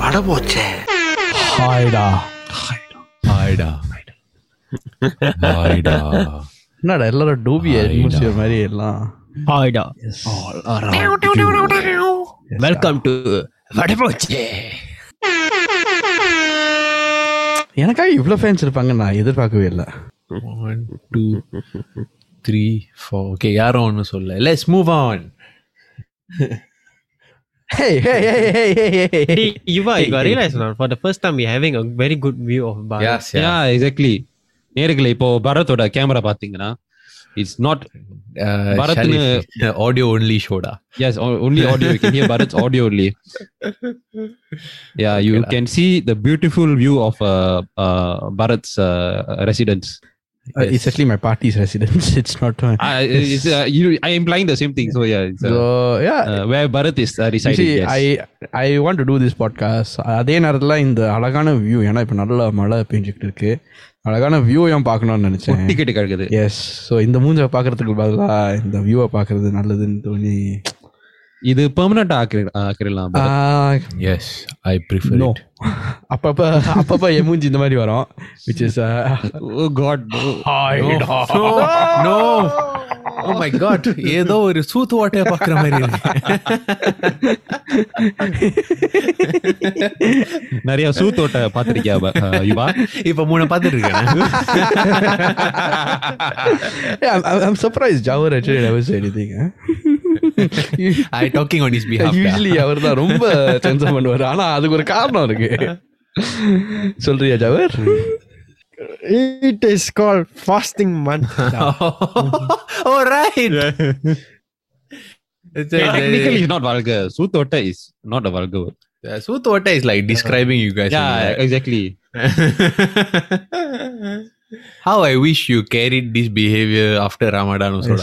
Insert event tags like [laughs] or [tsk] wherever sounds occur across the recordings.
பட போச்சே ஹாய்டா. ஹாய்டா. ஹாய்டா. என்னடா எல்லாரும் டூபி அட்மாஸ்பியர் மாதிரி எல்லாம். ஹாய்டா. வெல்கம் டு வடபோச்சே எனக்காக இவ்வளோ ஃபேன்ஸ் இருப்பாங்க நான் எதிர்பார்க்கவே இல்லை. One two three four okay யாரும் ஒன்றும் சொல்ல let's move on Hey, hey, hey, hey, hey, hey, hey, hey. Hey, Yuva, you got realize now, for the first time we're having a very good view of Bharat. யாஸ் yeah exactly நேர்களே இப்போ பரத்தோட camera பாத்தீங்கன்னா it's not பரத்னு- [laughs] audio only ஷோடா yes o- only audio you can hear Bharat's audio only yeah you can see the beautiful view of uh, uh, Bharat's uh, residence Uh, it's actually my party's residence. It's not mine. I, it's, uh, you, I am implying the same thing so yeah uh, So yeah, uh, where Bharat is uh, residing see, yes. I I want to do this podcast. அதே நேரத்தில் இந்த அழகான view ஏன்னா இப்போ நல்ல மழை பெஞ்சிக்கிட்டு இருக்கு அழகான வியூ ஏன் பார்க்கணும்னு நினச்சேன் டிக்கெட் கிடக்குது எஸ் ஸோ இந்த மூஞ்சை பார்க்கறதுக்கு பதிலாக இந்த வியூவை பார்க்கறது நல்லதுன்னு தோணி இது பெர்மனண்டா ஆக்கிர ஆக்கிரலாம் Bharat. Ah, S I prefer no. அப்பப்போ அப்பப்போ என் மூஞ்சி இந்த மாதிரி வரும் which is oh god no. No oh my God ஏதோ ஒரு சூத்து வாட்டைய பாக்குற மாதிரி இருக்கு நிறைய சூத்தோட்ட பாத்திருக்கியா ப- uh, யுவா இப்ப மூணு பார்த்துட்டு இருக்கேன் I'm surprised Jawahar actually never said anything huh? I talking on is behalf usually அவர் தான் ரொம்ப டென்ஷன் பண்ணுவார் ஆனா அதுக்கு ஒரு காரணம் இருக்கு சொல்றியா ஜவர் It is called fasting month. oh right It's a- technically it's not vulgar சூத்தோட்ட is not a vulgar word Uh, Sutota is like describing you guys. yeah only, right? exactly [laughs] How I wish you carried this behavior after Ramadan also.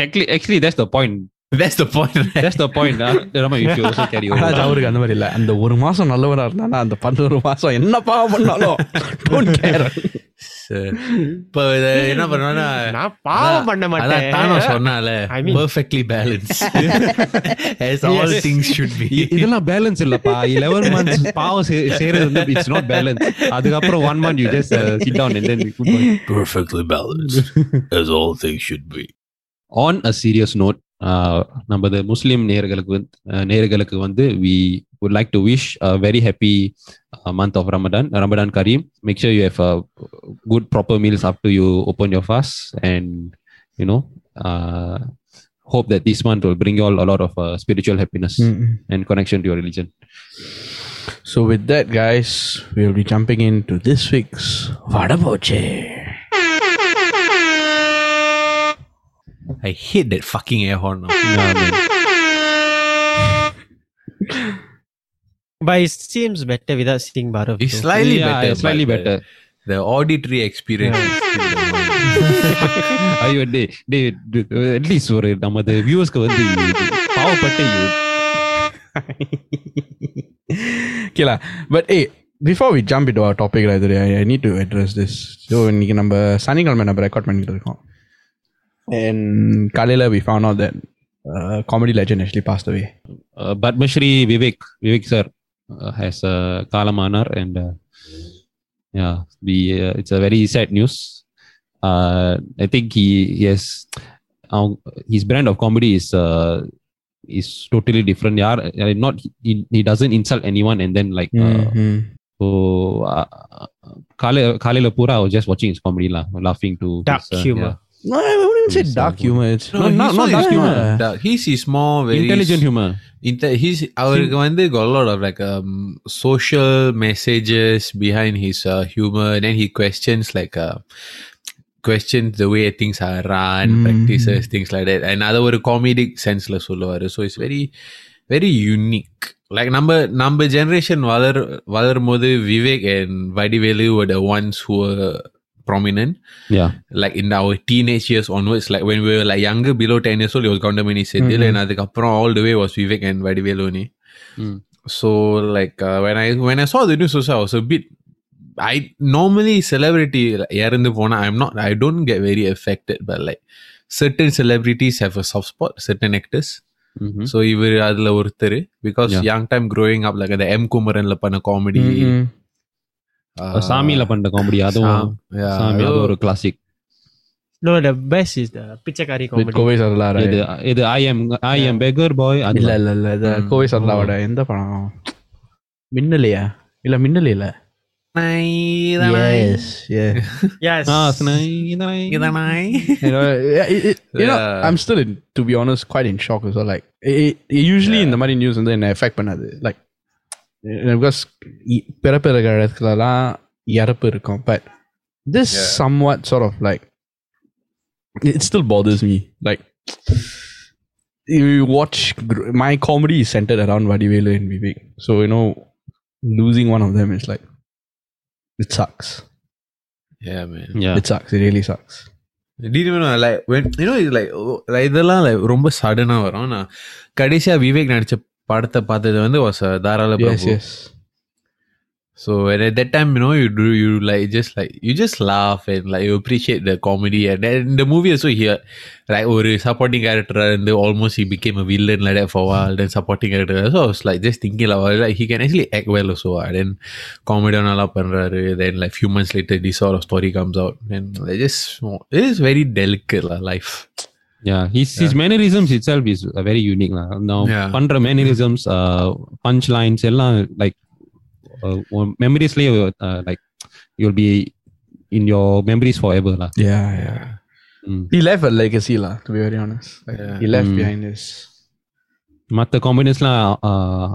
lah. actually actually that's the point That's the point. Right? that's the point uh, Rama you should also carry ஆனா over ஜவருக்கு அந்த மாதிரி இல்ல அந்த ஒரு மாசம் நல்லவரா இருந்தானா அந்த பதினோரு மாசம் என்ன பாவம் பண்ணாலும் don't care. Sir. இப்ப இத என்ன பண்ணுவேன்னா நான் பாவம் பண்ண அதான் தானோ மாட்டேன் சொன்னால I mean- perfectly balanced [laughs] as all things should be இ- இதெல்லாம் பேலன்ஸ் இல்லப்பா [laughs] 11 months பாவம் சே- செய்யறது வந்து இட்ஸ் நாட் பேலன்ஸ் அதுக்கப்புறம் one month you just sit down and then perfectly balanced as all things should be on a serious note நமது முஸ்லிம் நேர்களுக்கு வந்து uh, நேர்களுக்கு வந்து we would like to wish a very happy uh, month of Ramadan, Ramadan Kareem. Make sure you have uh, good proper meals after you open your fast, and you know, uh, hope that this month will bring you all a lot of uh, spiritual happiness Mm-mm. and connection to your religion. So with that, guys, we'll be jumping into this week's Vadaboche. I hate that fucking air horn now. [laughs] Yeah, man. But it seems better without seeing Bharat. It's though. slightly Yeah, better. slightly but better. The, the auditory experience is still the one. ஐயோ டே day at least ஒரு நமது வியூவர்ஸ்க்கு வந்து பாவப்பட்டு [laughs] you okay, lah. But hey, before we jump into our topic, right, I, I need to address this. So, இன்னைக்கு நம்ம சனிக்கிழமை நம்ம record பண்ணிட்டு இருக்கோம் in Kalila, we found out that uh, comedy legend actually passed away. Uh, Padma Vivek, Vivek sir, uh, has uh, a Kalamanar, and uh, yeah, uh, it's a very sad news. Uh, I think he, he has, his brand of comedy is is totally different. Yeah, not he, he doesn't insult anyone, and then like mm-hmm. so. Kale Kale Lapura, I was just watching his comedy, la, laughing to dark his, humor. Yeah No, I wouldn't even say Yes, dark uh, humor. It's No, not- not dark humor. The- His is more very intelligent humor Inter- he's அவருக்கு வந்து got a lot of like um, social messages behind his uh, humor and then he questions like uh, questions the way things are run Mm. practices things like that and other ஒரு comedic senseல சொல்லுவாரு so it's very very unique like நம்ம நம்ம generation வளர் வளரும் போது Vivek and Vadivelu were the ones who were prominent. Yeah. Like in our teenage years onwards, like when we were like younger, below 10 years old, it was Goundamani Senthil mm-hmm. and all the way was Vivek and Vadivelu only. Mm. So like uh, when I when I saw the news also, I was a bit I normally celebrity here in the போனா I'm not I don't get very affected but like certain celebrities have a soft spot certain actors Mm-hmm. So இவர் அதுல ஒருத்தர் because young time growing up like அந்த எம் the பண்ண comedy. Mm-hmm. சாமியில பண்ற comedy அதுவும் சாமி அது ஒரு classic No, the best is the Pichakari With comedy. Kovai Sarala இது இது ஐ எம் ஐ எம் பெகர் பாய் இல்ல இல்ல இல்ல இது Mm. கோவை சரலாவோட எந்த படம் மின்னலையா இல்ல மின்னலே இல்ல yes yeah Yes. you know, yeah, it, it, you know, Yeah. I'm still in, to be honest, quite in shock as well. Like, it, it, usually in the money news வந்து என்ன effect பண்ணாது like because பிறப்பு இருக்கிற இடத்துலலாம் இறப்பு இருக்கும் but this Yeah. Somewhat chart of like it still bothers me like you watch gr- my comedy is centered around Vadivelu and Vivek so you know losing one of them is like it sucks yeah man yeah it sucks it really sucks Didn't even know, like when you know it's like oh, like இதெல்லாம் like ரொம்ப சடனா வரும் நான் கடைசியா விவேக் நடிச்ச படத்தை பார்த்தது வந்து was a தாராள yes Prabhu yes So and at that time, you know, you do you like just like you just laugh and like you appreciate the comedy and then the movie also here like ஒரு supporting character and then almost he became a villain like that for a while. Then supporting character. So I was like just thinking like, well, like he can actually act well also. ah. Then comedy நல்லா பண்றாரு. Then like few months later, this sort of story comes out and like just it is very delicate lah, life. Yeah, his his mannerisms itself is uh, very unique lah. Now Yeah. பண்ற mannerisms, uh, punch lines எல்லாம் like uh, உன் memories-லயே, uh, like you'll be in your memories forever lah. yeah yeah Mm. he left a legacy lah to be very honest like, Yeah. he left Mm. behind his மத்த காமெடிஸ்லாம்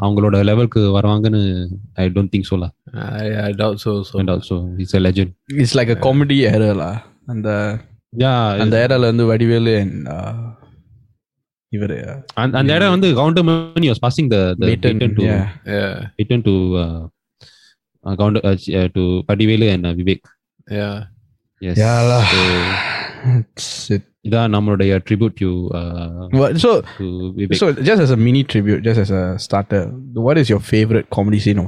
அவங்களோட லெவலுக்கு வருவாங்கன்னு I don't think so lah. I, I doubt so. So And also he's a legend. it's like a comedy era lah அந்த Yeah, அந்த ஏரால வந்து Vadivelu and uh, இவரு அந்த அந்த இடம் வந்து Goundamani was passing the the Baton, baton to yeah yeah, baton to uh, uh, Gounder, uh, uh, to Padivelu and uh, Vivek. yeah. Yes. Yeah lah. So, It's it. இதான் நம்மளுடைய tribute to uh, What, so to Vivek. so just as a mini tribute just as a starter what is your favorite comedy scene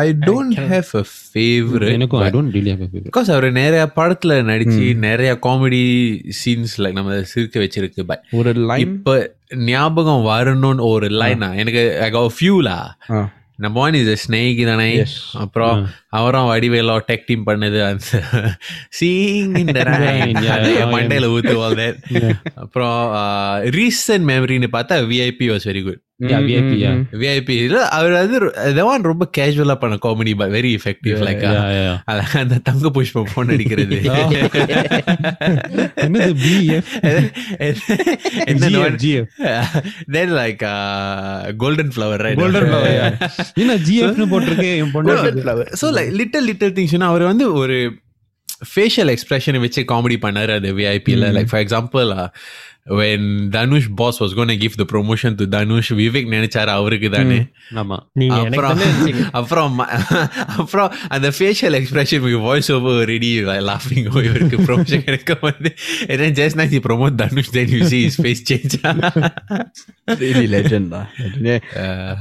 I don't have a favourite எனக்கும் I don't really have a favourite because அவர் நிறைய படத்துல நடிச்சு நிறைய comedy scenes like நம்ம சிரிக்க வச்சிருக்கு by ஒரு line இப்ப ஞாபகம் வரணும்னு ஒரு லைனா எனக்கு ஐ கோ ஃபியூலா நம்பர் ஒன் இஸ் ஸ்னேக் தானே? அப்புறம் அவரும் வடிவேலோ டெக் டீம் பண்ணது அந்த சீங் [laughs] மண்டையில that. அப்புறம் ரீசன்ட் மெமரின்னு பார்த்தா VIP was very good Yeah, VIP, yeah. VIP அவர் வந்து இதெல்லாம் ரொம்ப கேஷுவலா பண்ண comedy but very effective like. அந்த தங்க புஷ்பம் போன் அடிக்கிறது. Then like golden flower flower, yeah. [laughs] என்ன GF னு போட்டிருக்கு? என் பொண்ணு so like little little things அவர் வந்து ஒரு ஃபேஷியல் எக்ஸ்பிரஷனை வச்சு காமெடி பண்ணாரு அது விஐபியில் like for example when Dhanush boss was gone give the promotion to Dhanush Vivek நினைச்சாரு அவருக்கு தானே. ஆமா. நீங்க எனக்கு அப்புறம். [laughs] அப்புறம் அப்புறம் அந்த facial expression voice over ready லாஃபிங் இவருக்கு ப்ரொமோஷன் கிடைக்க வந்து and just nice promote Dhanush then you see is face change.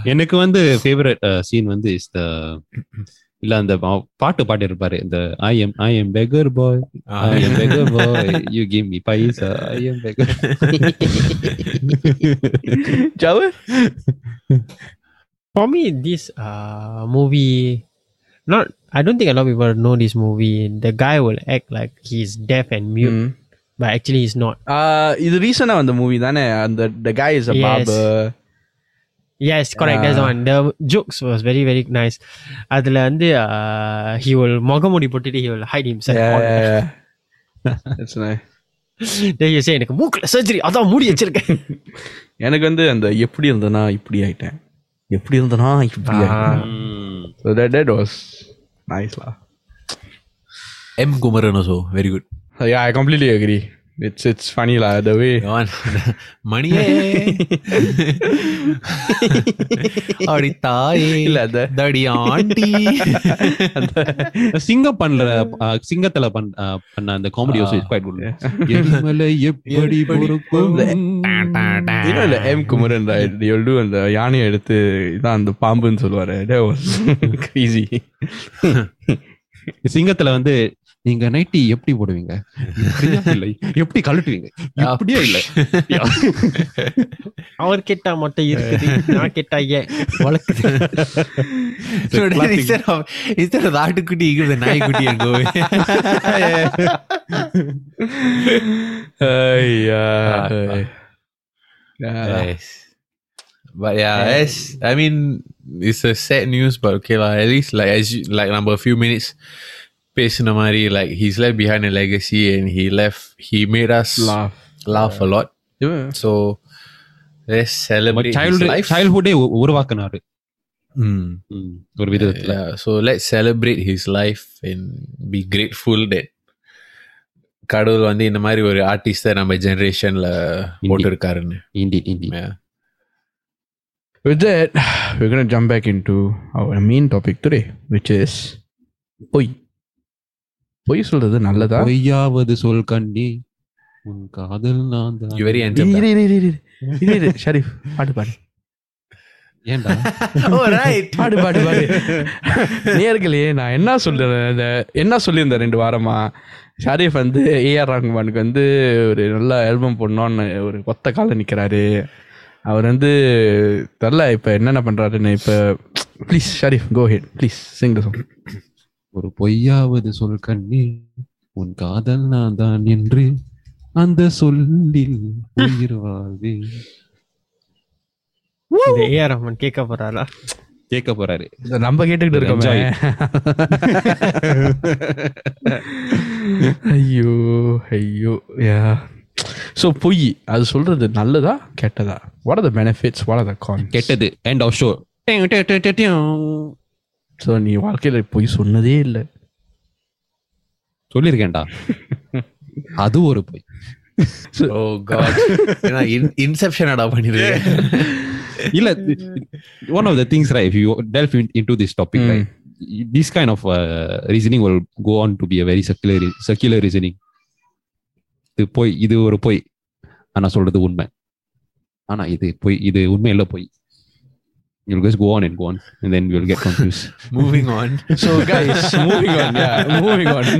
எனக்கு வந்து ஃபேவரட் சீன் வந்து இஸ் த இல்ல அந்த பா- பாட்டு பாட்டு இருப்பாரு இந்த I am I am beggar boy I am beggar boy you give me paisa I am beggar Jawa For me, this uh movie, not I don't think a lot of people know this movie. The guy will act like he's deaf and mute, Mm. but actually he's not. Uh, இது ரீசனா வந்த movie தானே அந்த the guy is a Yes. barber Yes, correct. That's the Ah. one. The jokes was very very nice. அதுல வந்து uh, he will முகமூடி போட்டுட்டு he will hide himself. yeah, all- yeah, yeah. That's nice. Then you say எனக்கு மூக்குல surgery அதான் மூடி வச்சிருக்கேன் எனக்கு வந்து அந்த எப்படி இருந்தனா இப்படி ஆயிட்டேன் எப்படி இருந்தனா இப்படி ஆயிட்டேன் so that that was nice lah M Kumaran also very good So, yeah I completely agree it's it's funny lah the way மணியே அடி தாயே. இல்ல தடி ஆண்டி. சிங்கம் பண்ற uh, சிங்கத்துல பண்- uh, பண்ண அந்த comedy also is quite good எரிமலை எப்படி பொறுக்கும்? the M. Kumaran will do அந்த யானையை எடுத்து இதான் அந்த பாம்புன்னு சொல்லுவாரு. That was [laughs] crazy. [laughs] சிங்கத்துல வந்து நீங்க நைட்டி எப்படி போடுவீங்க இப்படியா இல்லை எப்படி கழட்டுவீங்க இப்படியா இல்லை அவர் கேட்டா மட்டும் இருக்குது நான் கேட்டா ஏன் வளர்க்குது So then instead of instead of the ஆட்டுக்குட்டி you give the நாய்க்குட்டி and go yeah. Yes. But yeah, yes. I mean, it's a sad news, but okay lah. At least like as you, like number a few minutes, பேசின மாதிரி like he's left behind a legacy and he left. He made us Laugh. laugh a lot. Yeah. So let's celebrate his child life. சைல்ட்ஹுட்டே உருவாக்குனாரு Mm. ம், ஒரு விதத்துல Yeah. So let's celebrate his life and be grateful that கடவுள் வந்து இந்த மாதிரி ஒரு artist நம்ம ஜெனரேஷன்ல போட்டிருக்காருன்னு indie indie Yeah. With that, we're going to jump back into our main topic today, which is பொய் பொய் சொல்றது நல்லதா பொய்யாவது சொல் கண்ணி உன் காதல் நான் தான் You very இரு, handsome. இரு, இரு, இரு, இரு. இரு, இரு. ஷரீஃப் பாடு பாடு ஏன்டா. [laughs] பாடு பாடு பாடு [laughs] நேர்களே நான் என்ன சொல்றேன் இந்த என்ன சொல்லியிருந்தேன் ரெண்டு வாரமா ஷாரிஃப் வந்து ஏஆர் ரஹ்மானுக்கு வந்து ஒரு நல்ல ஆல்பம் போடணும்னு ஒரு கொத்த கால நிக்கிறாரு அவர் வந்து தெரில இப்போ என்னென்ன பண்றாருன்னு இப்போ please Sharif go ahead please sing the song ஒரு பொய்யாவது சொல் கண்ணி உன் காதல் நான் தான் என்று அந்த சொல்லில் உயிர் வாழ்வே ஏஆர் ரஹ்மான் கேட்க போறாரா? கேட்க போறாரு. நம்ம கேட்டுக்கிட்டு இருக்கோமே. [laughs] ஐயோ ஐயோ யா. ஸோ பொய் அது சொல்றது நல்லதா கெட்டதா? What are the benefits what are the cons கெட்டது எண்ட் ஆஃப் ஷோ ஸோ நீ வாழ்க்கையில் போய் சொன்னதே இல்லை. சொல்லியிருக்கேன்டா அது ஒரு போய். ஓ காட் oh, இன்செப்ஷனடா பண்ணிருக்கேன் இல்ல one of the things right you delve into this topic right this kind of reasoning will go on to be very circular circular reasoning இது போய் இது ஒரு பொய். ஆனா சொல்றது உண்மை. ஆனா இது பொய் இது உண்மை இல்ல பொய். you'll just go on and go on and then you'll get confused [laughs] moving on so guys [laughs] moving on yeah moving on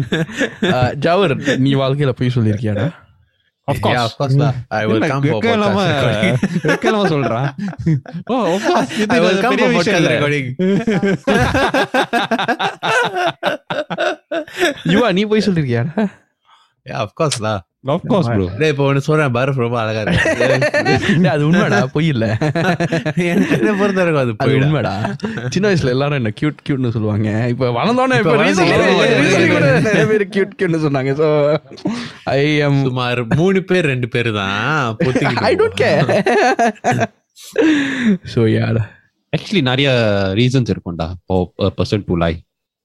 ஜவர் நீ வாழ்க்கையில பொய் சொல்லியிருக்கியாடா Of course. Yeah, of course lah. I will come for வெக்கலாமா podcast recording. வெக்கலாமா சொல்றா [laughs] ஓ of course இது I will come பெரிய for விஷயம் podcast இல்ல. recording. யுவா நீ பொய் சொல்லியிருக்கியாடா ஆஃப் கோர்ஸ் தான் ஆஃப் கோர்ஸ் ப்ரோ இப்போ ஒன்னு சொல்றேன் பர்ஃப் ரொம்ப அழகா [laughs] அது உண்மைடா பொய் இல்ல. [laughs] என்ன பொறுத்த அது பொய் உண்மைடா. சின்ன வயசுல எல்லாரும் என்ன கியூட் கியூட்னு சொல்லுவாங்க. இப்போ வளர்ந்தோனே இப்போ ரீசன்ட்லி கியூட் கியூட்னு சொன்னாங்க. சோ ஐ அம் மூணு பேர் ரெண்டு பேர் தான். I don't care so actually நிறைய ரீசன்ஸ் இருக்கும்டா. இப்போ person to lie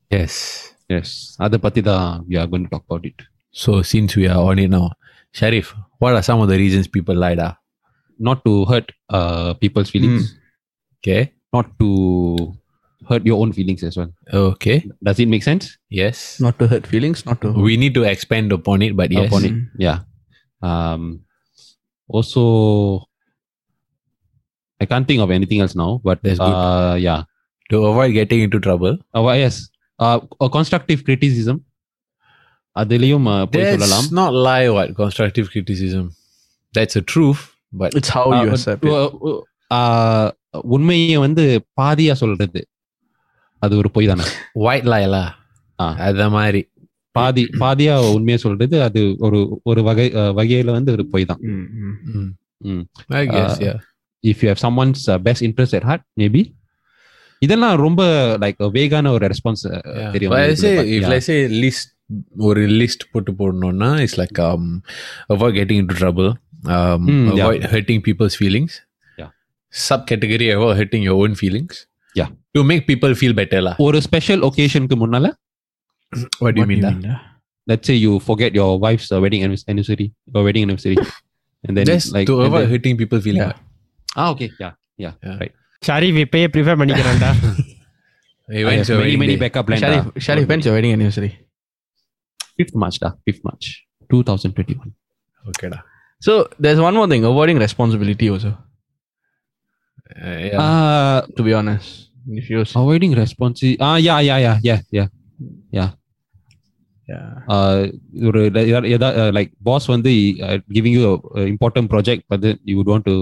yes yes அதை பத்தி தான் we talk about it So since we are on it now, Sharif, what are some of the reasons people lied? Ah? not to hurt uh, people's feelings Okay. not to hurt your own feelings as well Okay. does it make sense Yes. not to hurt feelings not to We need to expand upon it, but yes. upon it yeah um also i can't think of anything else now but That's good. uh yeah To avoid getting into trouble. uh, yes uh, a constructive criticism அதுலயும் போய் சொல்லலாம் not lie what constructive criticism that's a truth but it's how you accept உண்மையை வந்து பாதியா சொல்றது. அது ஒரு பொய் தானே? ஒயிட் லாயலா அத மாதிரி. பாதி பாதியா உண்மையை சொல்றது அது ஒரு ஒரு வகை வகையில வந்து ஒரு பொய் தான். If you have someone's best interest at heart maybe இதெல்லாம் ரொம்ப லைக் வேகான ஒரு ரெஸ்பான்ஸ் தெரியும் லிஸ்ட் I இதுல, say, but if yeah. let's say list ஒரு லிஸ்ட் போட்டு போடணும்னா it's like avoid getting into trouble um, Mm, yeah. avoid hurting people's feelings Yeah. subcategory avoid hurting your own feelings Yeah. to make people feel better lah ஒரு special ஒகேஷனுக்கு முன்னால [clears throat] what do you mean lah? da? let's say you forget your wife's uh, wedding anniv- anniversary your wedding anniversary and then Just like to and avoid then- hurting people feeling Yeah. bad. ah okay yeah yeah, Yeah. right Sharif இப்பயே prefer பண்ணிக்கிறான்டா Hey, I when's have your many wedding many day? backup plan Sharif, Sharif, when's your wedding anniversary? 5th March da 5th March 2021 Okay da. So there's one more thing, avoiding responsibility also. Uh, yeah. uh To be honest, if you avoiding responsi ah yeah yeah yeah yeah yeah yeah Yeah. uh, ஒரு like pass வந்து giving you important project but you want to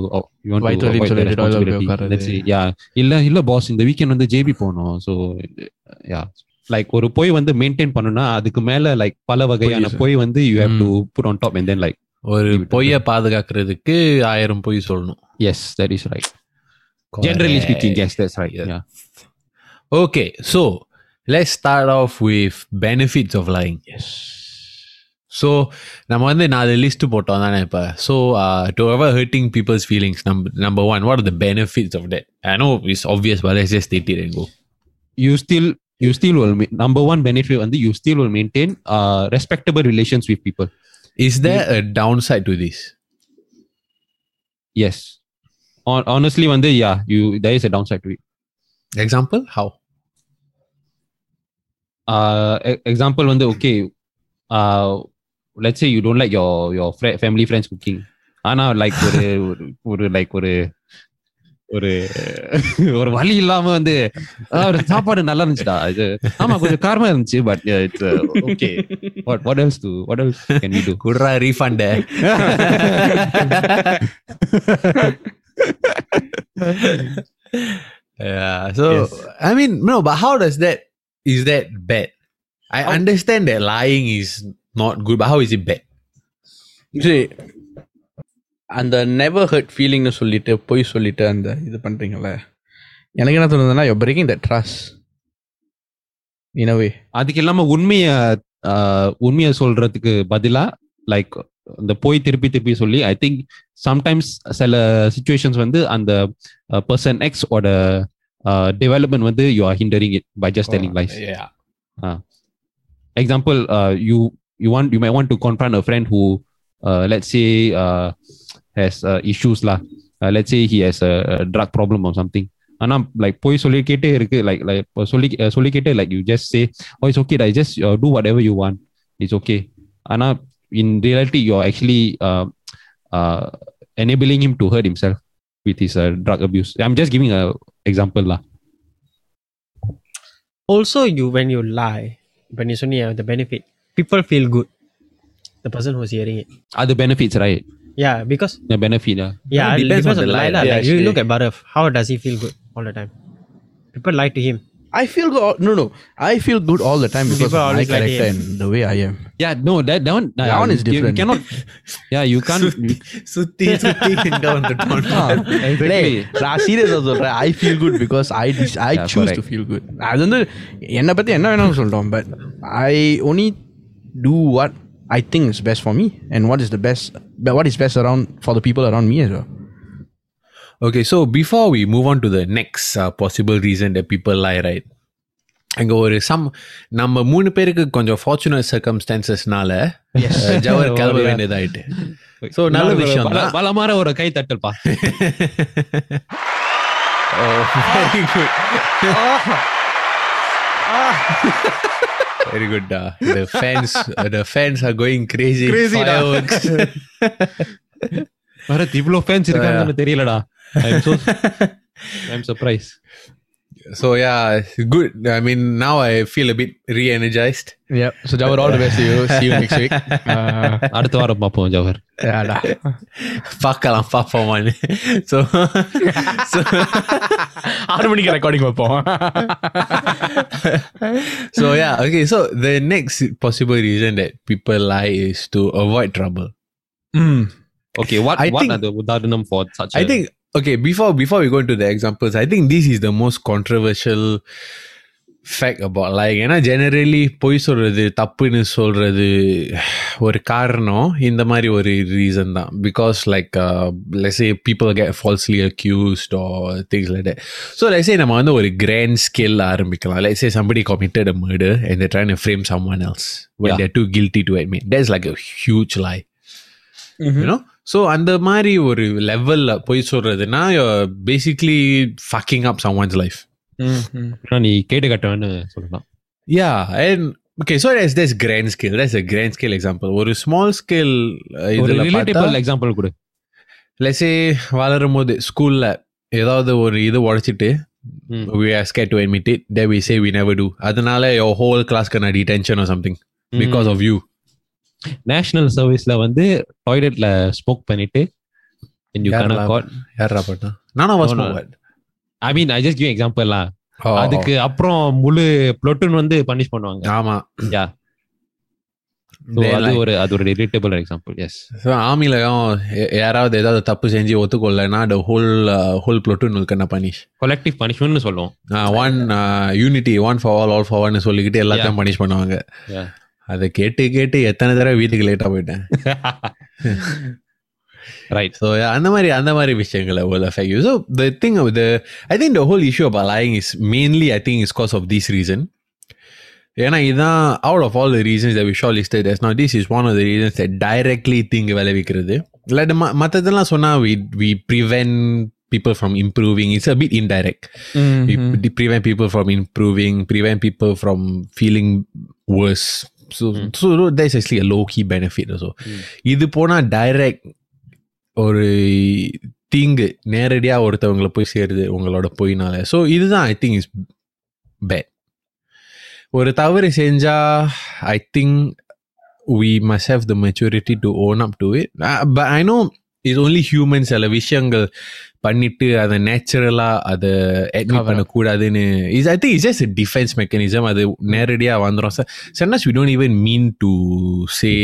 you want Wait to till avoid the it's already responsibility உட்கார்றது. Let's யா இல்ல இல்ல pass இந்த weekend வந்து JP போகணும் so yeah like ஒரு பொய் வந்து மெயின்டைன் பண்ணனும்னா அதுக்கு மேல லைக் பல வகையான புரியுது. பொய் வந்து யூ ஹேவ் ம். To put on top and then like ஒரு Leave it. பொய்யை பாதுகாக்கிறதுக்கு ஆயிரம் பொய் சொல்லணும் yes that is right generally speaking yes that's right Yeah. Yeah Okay, so let's start off with benefits of lying. Yes. So நம்ம வந்து நாலு list போட்டோம் தானே இப்போ so to ever hurting people's feelings number number one what are the benefits of date I know is obvious but let's just state it and go you still you still will ma- number one benefit வந்து you still will maintain uh, respectable relations with people is there a down side to this yes Hon- honestly வந்து yeah you there is a downside to it example how uh, e- example வந்து okay uh, let's say you don't like your your fri- family friends cooking ஆனா like ஒரு ஒரு- ஒரு like ஒரு ஒரு ஒரு வழி இல்லாம வந்து "ஆ, ஒரு சாப்பாடு நல்லா இருந்துச்சுடா இது ஆமா கொஞ்சம் காரமா இருந்துச்சு but it's okay what what else to what else can we to குட்ரா refund yeah so Yes. i mean no but how does that is that bad i understand that lying is not good but how is it bad See, அந்த never hurt ஃபீலிங்னு சொல்லிட்டு பொய் சொல்லிட்டு அந்த இது பண்றீங்கல்ல எனக்கு என்ன தோணுதுன்னா யோ பிரேக்கிங் த ட்ரஸ்ட் இனவே அதுக்கு இல்லாம உண்மைய உண்மைய சொல்றதுக்கு பதிலா லைக் இந்த போய் திருப்பி திருப்பி சொல்லி ஐ திங்க் சம்டைம்ஸ் சில சுச்சுவேஷன்ஸ் வந்து அந்த பர்சன் எக்ஸ் ஓட டெவலப்மெண்ட் வந்து you are hindering it by just telling life yeah. example uh, you you want you might want to confront a friend who uh, let's say uh, has uh, issues lah uh, let's say he has a, a drug problem or something ஆனா like போய் சொல்லிக்கிட்டே இருக்கு like like சொல்லி uh, சொல்லிக்கிட்டே like you just say O it's okay I just two what ever you want it's okay ஆனா in reality you are actually enabling him to hurt himself with his uh, drug abuse i'm just giving a example lah Also, you when you lie, when you சொன்னீங்க the benefit, people feel good. The person who's hearing it. other benefits right Yeah, because the benefit uh, yeah, it it depends depends on on the the lie. lie lah. lah. Yeah, Like, you actually. look at Barav. How does he feel good all the time? People lie to him. I feel good. No, no. I feel good all the time because People of my always like character him. and the way I am. yeah no that, that one That one is you- you different. cannot [laughs] yeah you can't you- சுத்தி சுத்தி down the town [laughs] exactly நான் சீரியஸா சொல்றேன் I feel good because I [laughs] I Yeah, choose correct. To feel good அது வந்து என்னை பத்தி என்ன வேணாலும் சொல்றோம் but I only do what I think is best for me and what is the best what is best around for the people around me as well. Okay, so before we move on to the next uh, possible reason that people lie, right? அங்க ஒரு some நம்ம மூணு பேருக்கு கொஞ்சம் fortunate சர்க்கம்ஸ்டான்சஸ்னால ஜவர் கிளம்ப. வேண்டியதாயிட்டு. So நல்ல விஷயம் பல- தான். பலமார ஒரு கை தட்டல்பா very good very good the fans the fans are going crazy Crazy டா. fireworks பரத் இவ்ளோ ஃபேன்ஸ் இருக்காங்கன்னு தெரியலடா ஐ am so I am surprise so yeah good i mean now i feel a bit re-energized yeah so Jawar all the best to you see you next week uh, அடுத்த வாரம் பாப்போம் Jawahar yeah da. பார்க்கலாம் பார்ப்போம் so so ஆறு மணிக்கு recording வைப்போம் so yeah okay so the next possible reason that people lie is to avoid trouble okay what I what think- R தி உதாரணம் for such i think okay before before we go into the examples i think this is the most controversial fact about lying ஏன்னா generally பொய் சொல்றது தப்புன்னு சொல்றது ஒரு காரணம் இந்த மாதிரி ஒரு ரீசன் தான் because like less A people get falsely accused or things like that so less ஏ நம்ம வந்து ஒரு கிராண்ட் ஸ்கேல் ஆரம்பிக்கலாம் less A somebody committed a murder and they're trying to frame someone else when Yeah. they're too guilty to admit that's like a huge lie you know so அந்த மாதிரி ஒரு லெவல்ல போய் சொல்றதுன்னா basically fucking up someone's life நீ கேட்டு கட்டவன்னு சொல்லலாம். Yeah and okay so that's that's grand scale that's a grand scale example ஒரு ஸ்மால் ஸ்கேல் இதில் ரிலேட்டபிள் எக்ஸாம்பிள் கொடு. லெஸே வளரும் போது ஸ்கூல்ல ஏதாவது ஒரு இது உடைச்சிட்டு ம். we are scared to admit it then we say we never do. அதனால your whole class கன detention or something because of you. National சர்வீஸ்ல வந்து டாய்லெட்ல ஸ்மோக் பண்ணிட்டு and you cannot யாரெல்லாம்? caught யாரா நானா was no. I mean I just give example lah. அதுக்கு அப்புறம் முழு platoon வந்து பனிஷ் பண்ணுவாங்க. ஆமா. அது like- ஒரு அது ஒரு ரிலேட்டபிள் எக்ஸாம்பிள் எஸ் So, ஆர்மிலயும் யாராவது ஏதாவது தப்பு செஞ்சு ஒத்துக்கொள்ளனா uh, whole platoon will gonna punish. Collective பனிஷ்மெண்ட்னு சொல்லுவோம். One unity one for all all for one சொல்லிக்கிட்டு எல்லாத்தையும் பனிஷ் பண்ணுவாங்க. அதை கேட்டு கேட்டு எத்தனை தடவை வீட்டுக்கு லேட்டா போயிட்டேன் ரைட் ஸோ அந்த மாதிரி அந்த மாதிரி விஷயங்களை will affect you so the thing of the I think the whole issue about lying is mainly I think is cause of this reason ஏன்னா இதுதான் out of all the reasons that we shortlisted as now this is one of the reasons that directly தீங்கு விளைவிக்கிறது இல்லாட்டி ம மற்றதெல்லாம் சொன்னால் prevent people from improving it's a bit indirect we p- prevent people from improving prevent people from feeling worse so so there's actually a low key benefit also இது போனா direct ஒரு தீங்கு நேரடியா ஒருத்தவங்களை போய் சேருது உங்களோட பொய்னால ஸோ இதுதான் ஐ திங்க் இஸ் பேட் ஒரு தவறு செஞ்சா I think we must have the maturity to own up to it Uh, but i know it's only humans சில விஷயங்கள் பண்ணிட்டு அதை நேச்சுரலா அதை அட்மிட் Cover up. பண்ணக்கூடாதுன்னு is I think is just defence mechanism அது நேரடியா வந்துடும் sometimes we don't even mean to say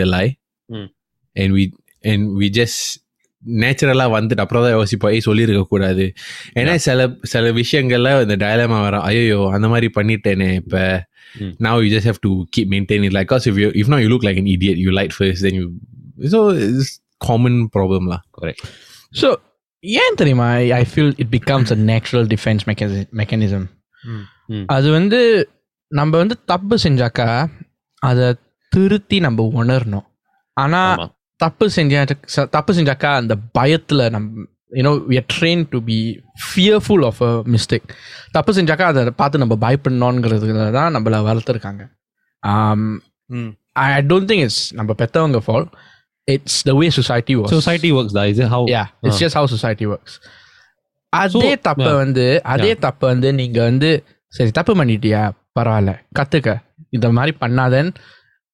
the lie Mm. and we and we just நேச்சுரலாக வந்துட்டு அப்புறம் தான் யோசிப்போம் ஏய் சொல்லியிருக்க கூடாது ஏன்னா சில சில விஷயங்கள்ல இந்த டயலமா வரும் ஐயோ அந்த மாதிரி பண்ணிட்டேனே இப்போ Mm. now you just have to keep maintaining like cause if you if not you look like an idiot you lied first then you so common ப்ராப்ளம்லாம் கரெக்ட் ஸோ ஏன் தெரியுமா? I feel it becomes a natural defence mechanism அது வந்து நம்ம வந்து தப்பு செஞ்சாக்கா அதை திருத்தி நம்ம உணரணும். ஆனா தப்பு செஞ்சா தப்பு செஞ்சாக்கா அந்த பயத்துல நம் you know we are train to be fearful of a mistake தப்பு செஞ்சாக்கா அதை பார்த்து நம்ம பயப்படணுங்கிறதுல தான் நம்மளை வளர்த்துருக்காங்க. ஐ டோன்ட் திங்க் இட்ஸ் நம்ம பெத்தவங்க fault it's the way society was society works தான் இது how yeah it's Ah. just how society works. அதே தப்ப. வந்து அதே தப்ப வந்து நீங்க வந்து சரி தப்பு பண்ணிட்டியா? பரவாயில்ல. கத்துக்க. இந்த மாதிரி பண்ணாதன்னு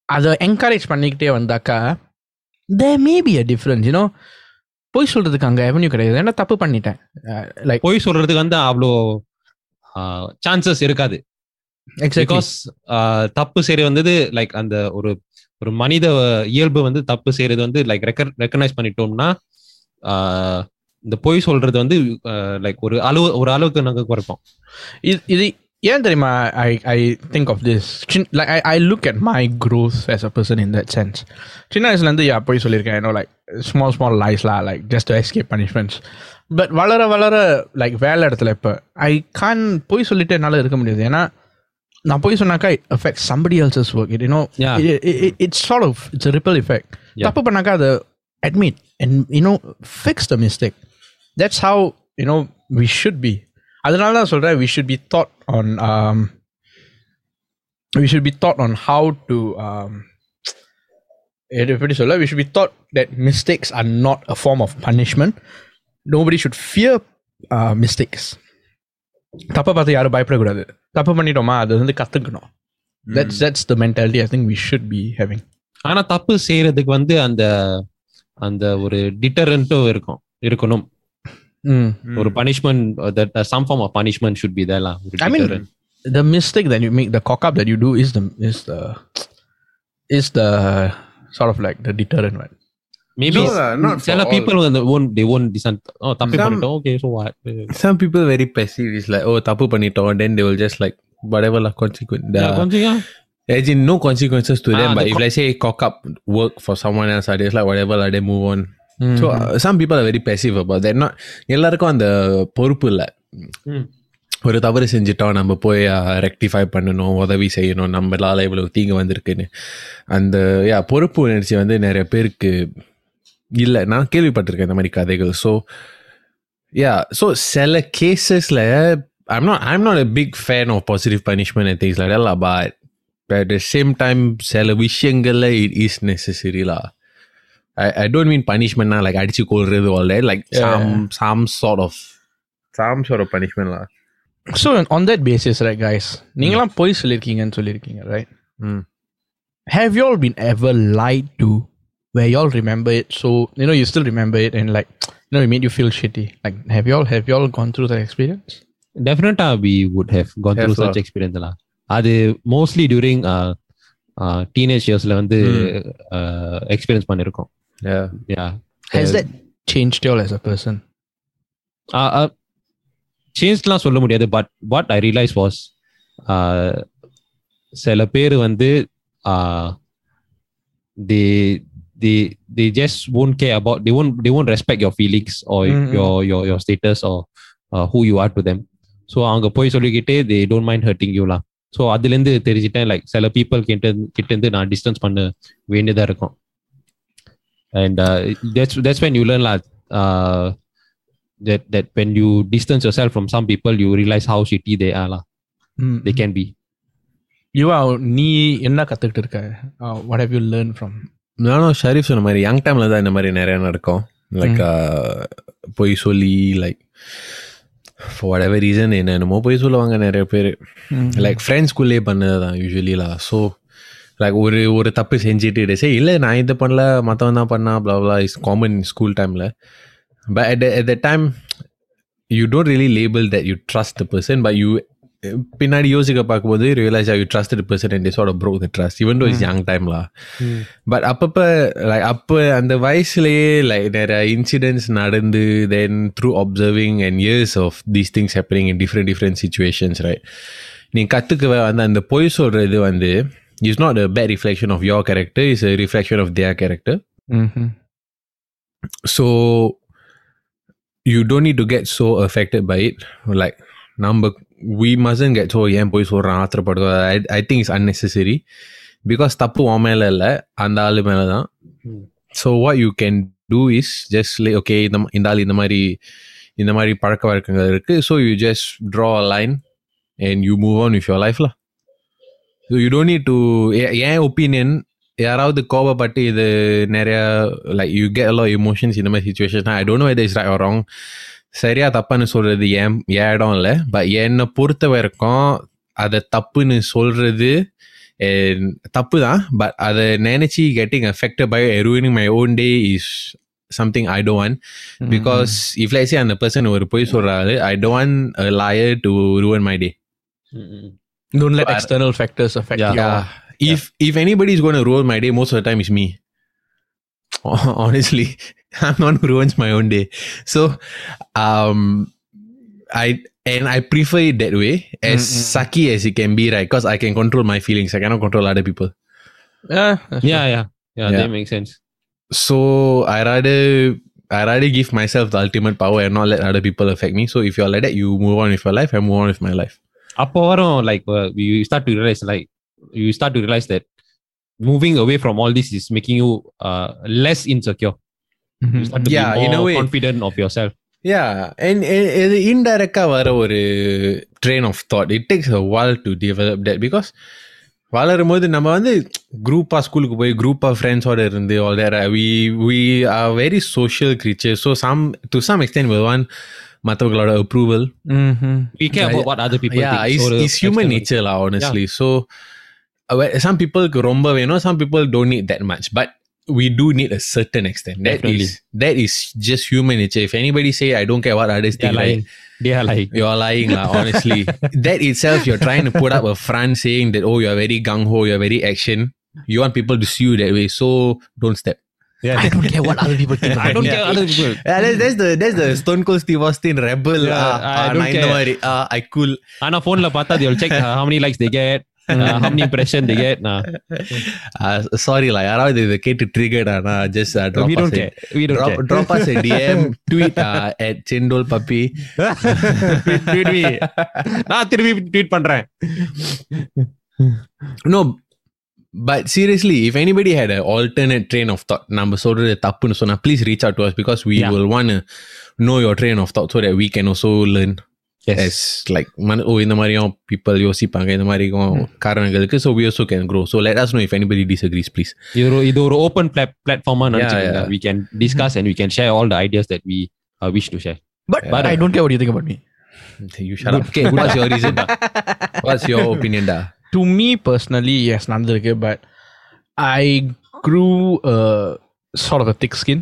அதை என்கரேஜ் பண்ணிக்கிட்டே வந்தாக்கா there may be a difference you know? போய் சொல்றதுக்கு அங்க எவன்யூ கிடையாது. ஏன்னா தப்பு பண்ணிட்டேன். லைக் போய் சொல்றதுக்கு வந்து அவ்வளோ சான்சஸ் இருக்காது. பிகாஸ் தப்பு செய்யறது வந்தது லைக் அந்த ஒரு ஒரு மனித இயல்பு வந்து தப்பு செய்யறது வந்து லைக் ரெக்கனைஸ் பண்ணிட்டோம்னா இந்த பொய் சொல்றது வந்து லைக் ஒரு அளவு ஒரு அளவுக்கு நாங்கள் குறைப்போம். இது இது ஏன் தெரியுமா I I think of this like I I look at my growth as a person in that sense சின்ன வயசுலேருந்து யா போய் சொல்லியிருக்கேன். ஏன்னோ like small small லைஸ்லாம் like just escape punishments but வளர வளர லைக் வேலை இடத்துல இப்போ ஐ கான் போய் சொல்லிட்டு என்னால் இருக்க முடியாது. ஏன்னா நான் போய் சொன்னாக்கா it affect somebody else's work it you know Yeah. It's sort of it's ripple effect Yeah. தப்பு பண்ணாக்கா அதை admit and you know fix the mistake that's how you know we should be அதனால தான் சொல்கிறேன் we should be taught on um, we should be taught on how to um, எது எப்படி சொல்ல we should be taught that mistakes are not a form of punishment nobody should fear uh, mistakes தப்பை பார்த்து யாரும் பயப்படக்கூடாது தப்பு பண்ணிட்டோமா அது வந்து கற்றுக்கணும் that's that's the mentality I think we should be having ஆனா தப்பு செய்யறதுக்கு வந்து அந்த அந்த ஒரு டிட்டரண்ட்டும் இருக்கும் இருக்கணும் mm. ஒரு punishment that some form of punishment should be தேலாம் I mean, the mistake that you make, the cock up that you do, is the is the is the sort of like the deterrent one. Maybe No, uh, not for சில all. People வந்து own தே own டிசன் ஓ தப்பு Some- பண்ணிட்டோம் okay so what some people very passive is like oh தப்பு பண்ணிட்டோம் then they will just like whatever lah consequence the, கொஞ்சம் as in no consequences to Ah, them but the if co- let's say cock up work for someone else I just like whatever lah they move on so uh, some people are very passive about that not எல்லாருக்கும் அந்த பொறுப்பு இல்லை ம். ஒரு தவறு செஞ்சுட்டோம் நம்ம போய் ரெக்டிஃபை பண்ணணும் உதவி செய்யணும் நம்மளால இவ்வளவு தீங்கு வந்திருக்குன்னு அந்த யா பொறுப்பு உணர்ச்சி வந்து நிறைய பேருக்கு இல்லை நான் கேள்விப்பட்டிருக்கேன் இந்த மாதிரி கதைகள் ஸோ யா ஸோ சில கேசஸில் I'm not I'm not a big fan of positive punishment and things like எல்லாம் but at the same time சில விஷயங்கள்ல it is நெசசரிலா I I don't mean பனிஷ்மெண்ட்னா லைக் அடிச்சு கொள்றது all like Yeah. Some some sort of some sort of பனிஷ்மெண்ட்லா So on that basis, right, guys, நீங்களாம் போய் சொல்லியிருக்கீங்கன்னு சொல்லியிருக்கீங்க right? ம் have y'all been ever lied to where y'all remember it so you know you still remember it and like you know it made you feel shitty like have y'all have y'all gone through that experience டெஃபினட்டா we would have gone through Have, such experience எல்லாம் அது mostly during teenage இயர்ஸ்ல வந்து experience பண்ணிருக்கோம் Yeah. Yeah has that changed y'all as a person சேஞ்ச்லாம் சொல்ல முடியாது but what I realise was சில பேர் வந்து தே they they just won't care about they won't they won't respect your feelings or Mm, mm. your your your status or uh, who you are to them so அவங்க போய் சொல்லிக்கிட்டே they don't mind hurting யூலாம் so அதுலேருந்து தெரிஞ்சுட்டேன் like சில people கிட்ட கிட்ட இருந்து நான் distance பண்ண வேண்டியதா இருக்கும் and that's that's when you learn law that that when you distance yourself from some people you realize how shitty they are lah. Mm. they can be you are நீ என்ன கத்துக்கிட்டு இருக்க Uh, what have you learned from நானும் ஷரீஃப் சொன்ன மாதிரி young டைம்ல தான் இந்த மாதிரி நிறைய நடக்கும். லைக் பொய் சொல்லி like for whatever reason என்னென்னமோ பொய் சொல்லுவாங்க நிறைய பேர். லைக் ஃப்ரெண்ட்ஸ்குள்ளே பண்ணது தான் யூஸ்வலிலா ஸோ லைக் ஒரு ஒரு தப்பு செஞ்சுட்டு சே இல்லை நான் இது பண்ணல மற்றவன் தான் பண்ணா blah இஸ் காமன் ஸ்கூல் டைமில் but at that time you don't really label that you trust the person but you பின்னாடி யோசிக்க பார்க்கும்போது realise you trust person and chart bro the trust even to is young டைம்லா but அப்பப்போ like அப்போ அந்த வயசுலேயே like நிறைய incidents நடந்து then through observing and years of these things happening in different different situations right நீ கற்றுக்க வந்து அந்த பொய் சொல்கிறது வந்து is not a bad reflection of your character is a reflection of their character mm-hmm. so you don't need to get so affected by it like number we mustn't get so ஏன் போய் சொல்கிறான் ஆத்திரப்படுற I, I think it's unnecessary because தப்பு உன் மேலே இல்லை அந்த ஆளு மேலே தான் so what you can do is just Leh okay இந்த ம- இந்த ஆள் இந்த மாதிரி இந்த மாதிரி பழக்க வழக்கங்கள் இருக்குது so you just draw a line and you move on with your லைஃப்ல so you don't need to ஏன் ஒப்பீனியன் யாராவது கோபப்பட்டு இது நிறைய like you get allow emotions இந்த மாதிரி situation I don't know whether is right or wrong சரியா தப்பான்னு சொல்றது ஏன் ஏன் இடம் இல்லை. பட் என்னை பொறுத்த வரைக்கும் அதை தப்புன்னு சொல்றது தப்பு தான் பட் அதை நினைச்சு getting affected by ruining my own day is something I want because if like அந்த பர்சன் ஒரு பொய் சொல்றாரு I want liar to ruin மை டே don't let external factors affect Yeah. your yeah. If if anybody is going to ruin my day most of the time it's me. [laughs] honestly i'm the one who ruins my own day so um i and i prefer it that way as Mm, mm. sucky as it can be right because i can control my feelings i cannot control other people yeah that's yeah yeah yeah Yeah. that makes sense so i rather i rather give myself the ultimate power and not let other people affect me so if you're like that you move on with your life i move on with my life அப்போ வரும் like you start to realize like you start to realize that moving away from all this is making you uh, less insecure you Mhm. start to Yeah, be in a more way. confident of yourself Yeah, and and இது இன்டைரக்டா வர ஒரு train of thought it takes a while to develop that because வளரும் போது நம்ம வந்து குரூப்பாக ஸ்கூலுக்கு போய் குரூப்பாக ஃப்ரெண்ட்ஸோட இருந்து all there we we are very social creatures so some to some extent will one மற்றவங்களோட approval Mhm. we care about what other people yeah think it's, ஒரு it's human external- nature lah honestly so uh, well, some people ரொம்ப வேணும் some people don't need that much but we do need a certain extent that Definitely. is that is just human nature if anybody say i don't care what others they are think right, lying they are lying you're lying lah honestly [laughs] that itself you're trying to put up a front saying that oh you're very gung-ho you're very action you want people to see you that way so don't step I don't care what other people think. I [laughs] don't about care me. other people yeah, that's, that's the that's the Stone Cold Steve Austin rebel Yeah, ah, I ah, don't நான் இந்த care. மாதிரி ah, I cool ஆனா போன்ல பார்த்தா they will check uh, how many likes they get uh, how many impression they get nah. uh, sorry lah யாராவது இதை கேட்டு triggered ஆனா just uh, drop we don't us a- care we don't drop, care drop us a DM tweet uh, at Chendol Puppy Tweet- tweet me. நான் திருப்பி tweet பண்றேன் no but seriously if anybody had an alternate train of thought நம்ம சொல்றது தப்புன்னு சொன்னா please reach out to us because we Yeah. will want to know your train of thought so that we can also learn Yes. as like மன- ஓ இந்த மாதிரியும் people யோசிப்பாங்க இந்த மாதிரியும் காரணங்களுக்கு so we also can grow so let us know if anybody disagrees please இது ஒரு இது ஒரு ஓப்பன் பிளாட்ஃபார்மா நினைச்சுக்கோங்க yeah. we can discuss and we can share all the ideas that we uh, wish to share But, But- I don't care what you think about me. you shut up okay what's your reason da? [laughs] what's your opinion da? To me personally, yes, நடந்திருக்கு but I grew uh, sort of a thick skin.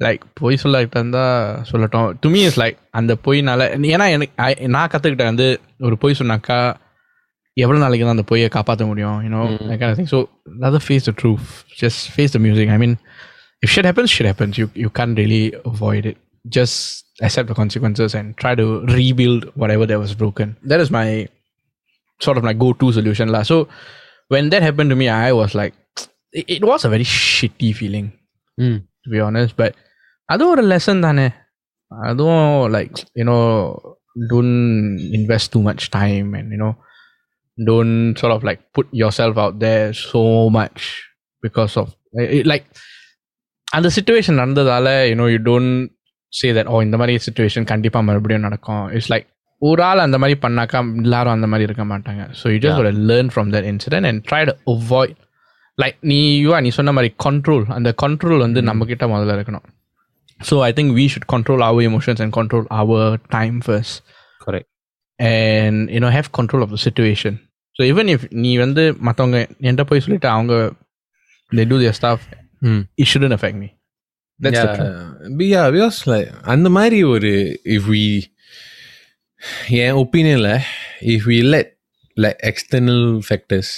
Like பொய் சொல்லிட்டு இருந்தா சொல்லட்டும் to me is like அந்த பொய்னால ஏன்னா எனக்கு I- நான் கற்றுக்கிட்டேன் வந்து ஒரு பொய் சொன்னாக்கா எவ்வளோ நாளைக்கு தான் அந்த பொய்யை காப்பாற்ற முடியும் you know thing so other face the ட்ரூஃப் just face the music I mean if shit happens, shit happens. You you can't really avoid it. Just accept the consequences and try to rebuild whatever that was broken. That is my sort of my go-to solution, lah. So when that happened to me, I was like, it, it was a very shitty feeling, Mm. to be honest. But அதுவும் ஒரு lesson தானே அதுவும் like you know don't invest too much time and you know don't sort of like put yourself out there so much because of it, like அந்த situation நடந்ததால you know you don't say that oh இந்த மாதிரி situation கண்டிப்பாக மறுபடியும் நடக்கும் it's like ஒரு ஆள் அந்த மாதிரி பண்ணாக்கா எல்லாரும் அந்த மாதிரி இருக்க மாட்டாங்க so you just learn from that incident and try to avoid like நீ யூஆ நீ சொன்ன மாதிரி கண்ட்ரோல் அந்த கண்ட்ரோல் வந்து நம்ம கிட்ட முதல்ல இருக்கணும் so I think we should control our emotions and control our time first Correct. and you know have control of the situation so even if நீ வந்து மற்றவங்க என்கிட்ட போய் சொல்லிட்டு அவங்க they do their stuff Hmm. it shouldn't affect me that's the truth. But yeah, because like அந்த மாதிரி ஒரு if we N ஒப்பீனியன்ல if we let like external factors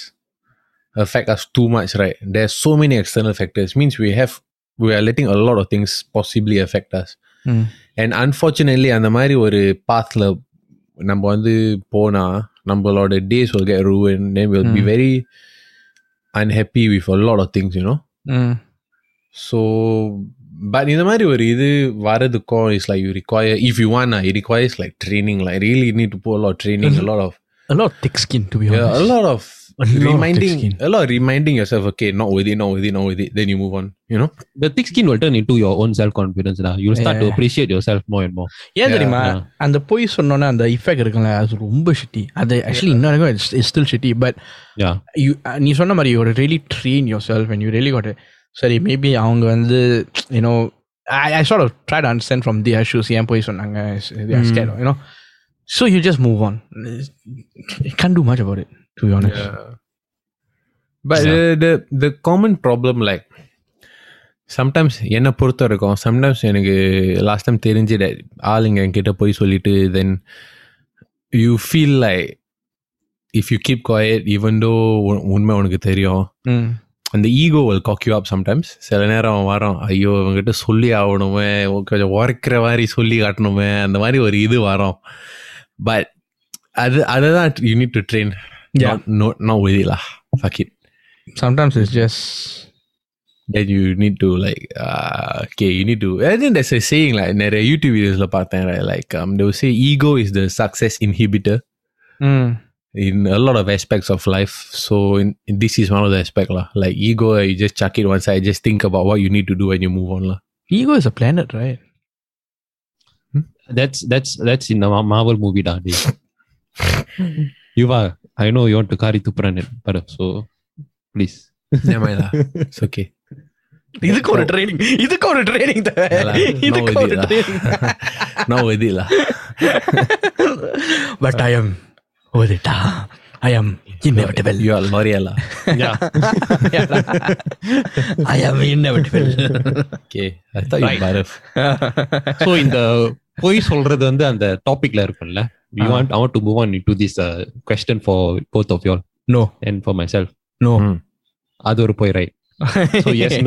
affect us too much right there's so many external factors means we have we are letting a lot of things possibly affect us Hmm. and unfortunately அந்த மாதிரி ஒரு பாத்ல நம்ம வந்து போனா நம்மளோட days will get ruined then we'll be Hmm. very unhappy with a lot of things you know Mm. So but இந்த மாதிரி ஒரு இது வரதுக்கும் is like you require if you van it requires like training like really need to போ lot training a lot of a lot of thick skin to be yeah, honest a lot of A lot of thick reminding skin. a lot of reminding yourself okay not with it not with it not with it then you move on you know The thick skin will turn into your own self confidence. Now you'll start to Yeah. appreciate yourself more and more. ஏன் தெரியுமா yeah. அந்த பொய் சொன்னோன்னே அந்த effect இருக்குல்ல அது ரொம்ப shitty அது ஆக்சுவலி இன்னும் வரைக்கும் it's still shitty but Yeah. You நீ சொன்ன மாதிரி ஒரு really train your self and you really God சரி மேபி அவங்க வந்து you know I I sort of try to understand from the issues ஏன் போய் சொன்னாங்க you know so you just move on can too much about it To be honest but the, the the common problem like sometimes என்னை பொறுத்த வரைக்கும் sometimes எனக்கு last time தெரிஞ்சு ஆளுங்க என்கிட்ட போய் சொல்லிட்டு then you feel like if you keep quiet even though உண்மை உனக்கு தெரியும் அந்த ego will cock you up sometimes. சில நேரம் வரோம் ஐயோ இவங்ககிட்ட சொல்லி ஆகணுமே கொஞ்சம் உரைக்கிற மாதிரி சொல்லி காட்டணுமே அந்த மாதிரி ஒரு இது வரும். பட் அது அதை தான் you need to train Yeah. not not with it lah fuck it sometimes it's just then you need to like uh, okay you need to I think there's a saying like நிறைய YouTube வீடியோஸ்ல பார்த்தேன் right like um, they will say ego is the success inhibitor ம் in a lot of aspects of life so in, this is one of the aspect lah like ego you just chuck it one side just think about what you need to do when you move on lah ego is a planet right That's that's that's in the Ma- Marvel movie, da. dey. [laughs] you are. I know you want to kari tupuran it, but uh, so please. Never mind. It's okay. இதுக்கு ஒரு training இதுக்கு ஒரு training இதுக்கு ஒரு training நான் ஒதில but I am ஒதிட்டா I am inevitable you are மோரியலா I am inevitable okay I thought you பரஃப் so இந்த பொய் சொல்றது வந்து அந்த டாபிக்ல இருக்கும்ல. we Ah. want I want to move on into this uh, question for both of y'all no and for myself no Hmm. அது ஒரு பொய் ரைட் so yes [laughs] [laughs]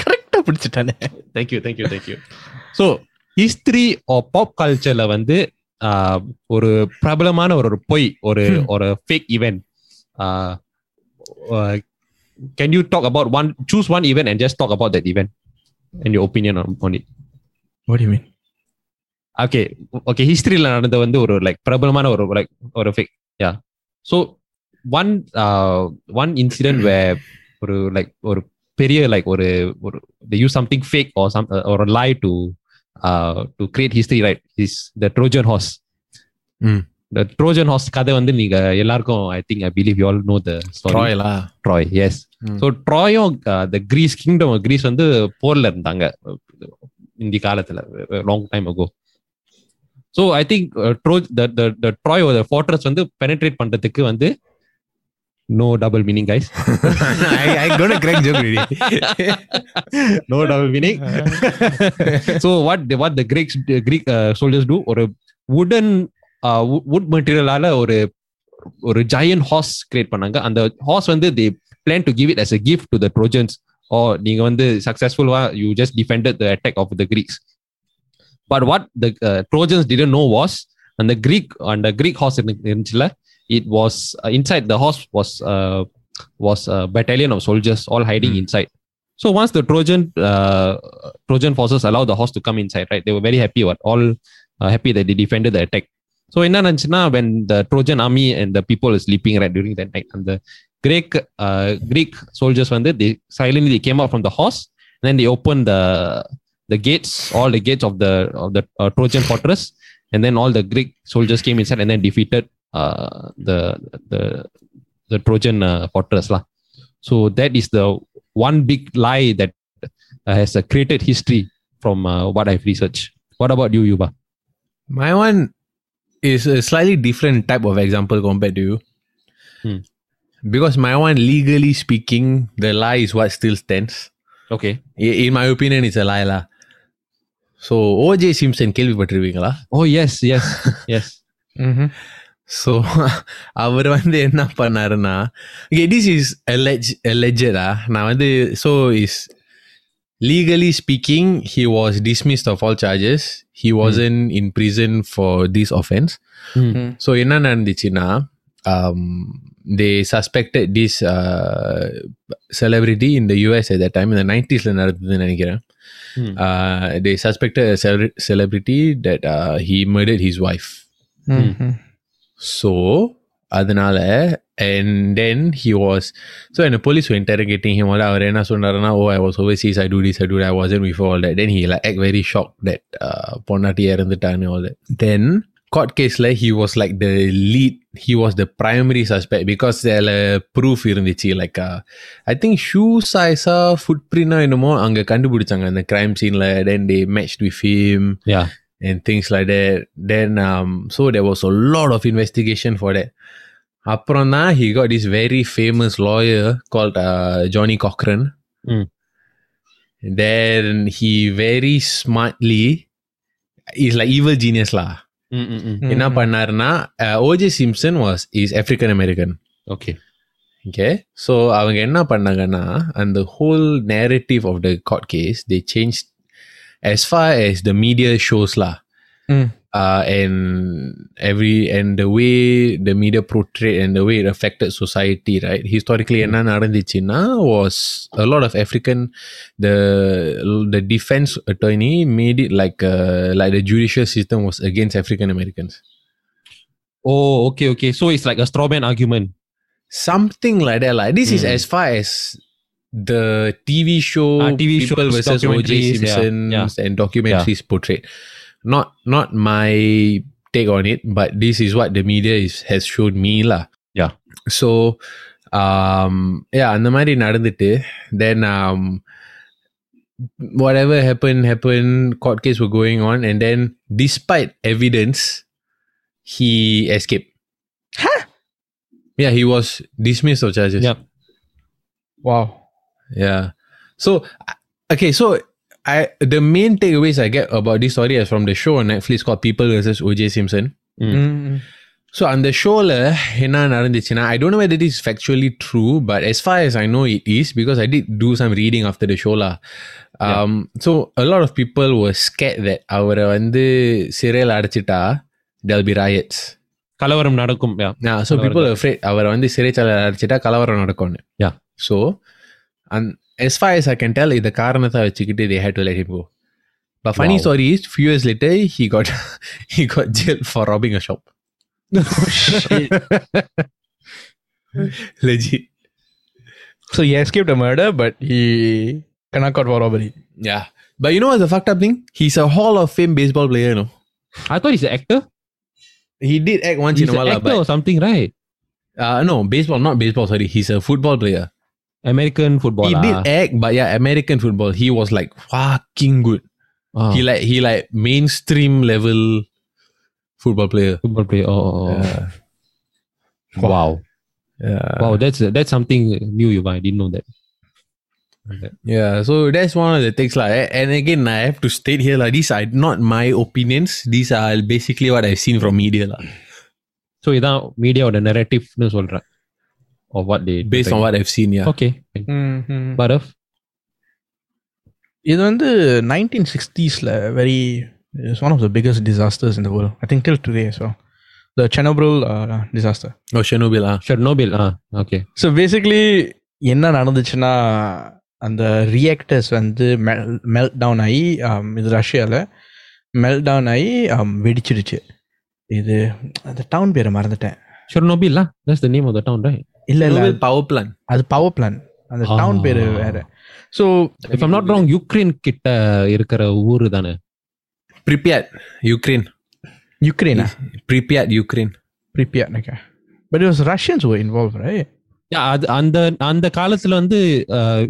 கரெக்டா பிடிச்சிட்டானே thank you thank you thank you so history or pop கல்ச்சர்ல வந்து ஆஹ், ஒரு பிரபலமான ஒரு ஒரு பொய் ஒரு ஒரு fake event can you talk about one choose one event and just talk about that event and you opinion on it what do you mean? Okay okay ஹிஸ்டரியில நடந்த வந்து ஒரு லைக் பிரபலமான ஒரு லைக் ஒரு fake yeah so one one incident way ஒரு like ஒரு பெரிய like ஒரு ஒரு you something fake or some ஒரு lie to to create history right is the Trojan horse. The Trojan horse கதை வந்து நீங்க எல்லாருக்கும் I think I believe you all know the Troy lah Troy yes. So ட்ராயும் the Greece kingdom Greece வந்து போர்ல இருந்தாங்க. இந்த காலத்துல long time ago so I think ட்ரோஜ் the ட்ராயோட ஃபார்ட்ரஸ் வந்து பெனட்ரேட் பண்றதுக்கு வந்து no double meaning guys no double meaning so what what the Greeks Greek soldiers do ஒரு வுடன் வுட் மெட்டீரியலால ஒரு ஒரு ஜயன் ஹார்ஸ் கிரியேட் பண்ணாங்க. அந்த ஹார்ஸ் வந்து the plan to give it as a gift to the Trojans or நீங்க வந்து successful வா you just defended the attack of the Greeks but what the uh, Trojans didn't know was and the Greek and the Greek horse இருந்து- இருந்துச்சுல it was uh, inside the horse was uh, was a battalion of soldiers all hiding Hmm. inside so once the Trojan uh, Trojan forces allowed the horse to come inside, right? They were very happy, what all uh, happy that they defended the attack. So in Nanchana, when the Trojan army and the people is sleeping right during that night, and the Greek uh, Greek soldiers when they, they silently they came out from the horse, and then they opened the the gates, all the gates of the of the uh, Trojan fortress, and then all the Greek soldiers came inside and then defeated uh, the the the Trojan uh, fortress lah. So that is the one big lie that uh, has uh, created history from uh, what I've researched. What about you, Yuba? My one is a slightly different type of example compared to you. Hmm Because my one, legally speaking, the lie is what still stands. Okay. I- In my opinion, it's a lie. La. So, OJ Simpson கேள்விப்பட்டிருவீங்களா Oh yes, yes, [laughs] yes. Mm-hmm. So [laughs] அவர் வந்து என்ன பண்ணாருன்னா okay this is alleged alleged ah நான் வந்து so is legally speaking he was dismissed of all charges he wasn't in prison for this offense Hmm. so என்ன நடந்துச்சுன்னா um, they suspected this uh, celebrity in the US at that time in the 90s ல நடந்ததுன்னு நினைக்கிறேன் Hmm. uh, they suspected a cele- celebrity that uh, he murdered his wife Mm-hmm. so அதனால and then he was so when the police were interrogating him all அவர் என்ன சொன்னாருன்னா oh I was overseas I do this I do that I wasn't before all that then he like act very shocked that uh, பொண்டாட்டி இறந்துட்டான்னு all that then court case he was like the lead he was the primary suspect because there's proof இருந்துச்சு:irunthuchu like uh, I think shoe size uh, footprint என்னமோ அங்க கண்டுபிடிச்சாங்க அந்த:ennamo anga the crime scene lah then they matched with him yeah. and things like that. Then um so there was a lot of investigation for that. அப்புறம் he got this very famous lawyer called uh, Johnnie Cochran. Mm. then he very smartly is like evil genius lah. Mm-mm-mm. என்ன பண்ணாருன்னா ஓஜே Simpson was is African American Okay. Okay so அவங்க என்ன பண்ணாங்கன்னா அந்த whole narrative of the card case they change as far as the media shows lah Mm. uh, and every and the way the media portrayed and the way it affected society right historically என்ன நடந்துச்சுன்னா was a lot of african the the defense attorney made it like uh, like the judicial system was against african americans Oh, okay, okay. So it's like a straw man argument. something like that like this is Mm. as far as the tv show Ah, TV people shows, versus oj documentaries, yeah, simpson yeah. and documentaries portrayed not not my take on it but this is what the media is has shown me lah Yeah. so um yeah அந்த மாதிரி நடந்துட்டு then um whatever happened happened court case were going on and then despite evidence he escaped huh yeah he was dismissed of charges Yeah. Wow. yeah. So okay, so I the main takeaways I get about this story is from the show on Netflix called People versus OJ Simpson. Mm-hmm. So அந்த ஷோல என்ன நடந்துச்சுன்னா I don't know whether this is factually true, but as far as I know it is because I did do some reading after the show lah. Um, So a lot of people were scared that அவரை வந்து சிறையில் அடைச்சிட்டா there'll be riots. கலவரம் நடக்கும் yeah. Yeah, so people are afraid அவரை வந்து சிறைச்சாலை அடைச்சிட்டா கலவரம் நடக்கும்னு Yeah. So and as far as I can tell இந்த காரணத்தை வச்சுக்கிட்டு they had to let him go. But funny Wow. story is few years later he got [laughs] he got jailed for robbing a shop. [laughs] Shit. Legit. so he escaped a murder, but he cannot caught for robbery. Yeah. But you know what's the fucked up thing? He's a Hall of Fame baseball player, you know. I thought he's an actor. He did act once He's in a an while, lah, actor but or something, right? uh, no, baseball, not baseball, sorry. He's a football player. American football. he ah. did act, but yeah, American football. He was like fucking good. Ah, He like he like mainstream level football player. football player. Oh, oh, oh. Yeah. wow. Yeah. Wow, that's that's something new, Yuva. I didn't know that. Yeah, so that's one of the things. Like, and again, I have to state here, like, these are not my opinions. These are basically what I've seen from media. lah. So இதான் மீடியாவோட நெரட்டிவ்னு சொல்றேன் of what they Based on what I've seen, yeah. okay Barav இது வந்து nineteen சிக்ஸ்டீஸில் very it's one of the biggest disasters இந்த world I think till today so the செனப்ரல் disaster Oh, Chernobyl, ah. Chernobyl ah okay so basically என்ன நடந்துச்சுன்னா அந்த reactors வந்து melt down ஆகி um, இது ரஷ்யாவில் மெல்ட் டவுன் ஆகி um, வெடிச்சிடுச்சு இது அந்த டவுன் பேரை மறந்துட்டேன் Chernobyl lah that's the name of the town right இல்ல இல்ல பவர் பிளான் அது பவர் பிளான் அந்த டவுன் பேரு வேற. So if I'm not wrong Ukraine கிட்ட இருக்கிற ஊர் தானே? Pripyat Ukraine Ukraine Pripyat Ukraine Pripyat but it was Russians oh involve right அது அந்த அந்த காலத்துல வந்து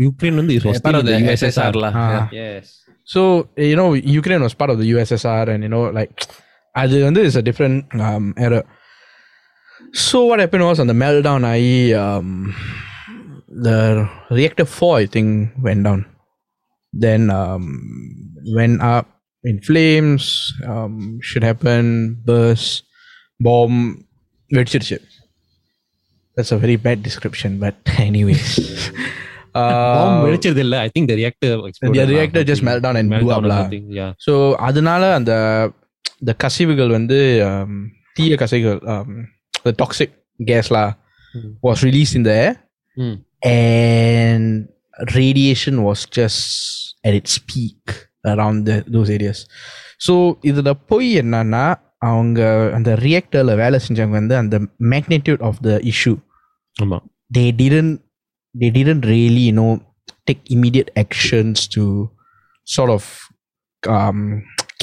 யுக்ரைன் வந்து யூஎஸ்எஸ்ஆர்ல so you know Ukraine was part of the USSR and you know like அது வந்து is a different So what happened was on the meltdown, I um, the reactor four I think went down. Then um, went up in flames. Um, should happen. Burst, bomb, வெடிச்சிருச்சு. That's a very bad description, but anyways. [laughs] Bomb uh, வெடிச்சது இல்ல I think the reactor the reactor just melt down and blew up lah. Yeah so அதனால அந்த the கசிவுகள் வந்து um, தீய கசிவுகள் um, the toxic gas lah Mm. was released in the air Mm. and radiation was just at its peak around the, those areas so இதில் போய் என்னன்னா அவங்க அந்த ரியாக்டரில் வேலை செஞ்சவங்க வந்து அந்த மேக்னிடியூட் ஆஃப் த இஷ்யூ ஆமா they didn't they didn't really you know take immediate actions to sort of um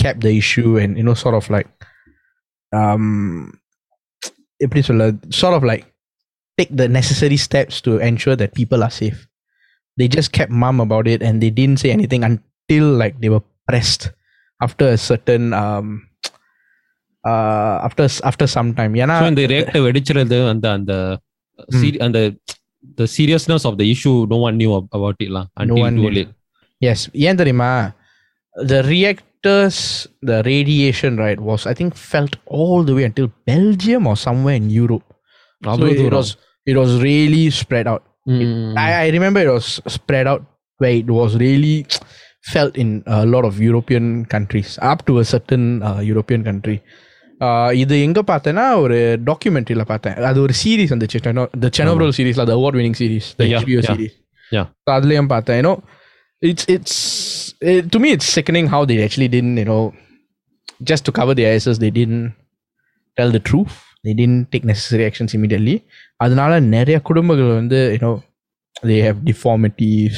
cap the issue and you know எப்படி சொல்ல, sort of like take the necessary steps to ensure that people are safe they just kept mum about it and they didn't say anything until like they were pressed after a certain um [tsk] uh after after some time ஏன்னா So, இந்த reactor வெடிச்சிறது அந்த அந்த [tsk] seri- அந்த the seriousness of the issue no one knew ab- about it lah until one too knew. late Yes, ஏன் தெரியுமா the reactors, the radiation, right, was I think felt all the way until Belgium or somewhere in Europe. So அவ்வளவு it, தூரம். was it was really spread out. Mm. I, I remember it was spread out where it was really [tsk] felt in a lot of European countries, up to a certain uh, European country. Uh, இது எங்க பார்த்தேன்னா ஒரு டாக்குமெண்ட்ரியில பார்த்தேன் அது ஒரு series வந்துச்சு த செனோப்ரல் சீரிஸ்ல த award winning series த Yeah, HBO yeah, series yeah. அதுலயும் பார்த்தேன் you know it's it's it, to me it's sickening how they actually didn't you know just to cover their asses they didn't tell the truth they didn't take necessary actions immediately அதனால நிறைய குடும்பங்கள் வந்து you know they have deformities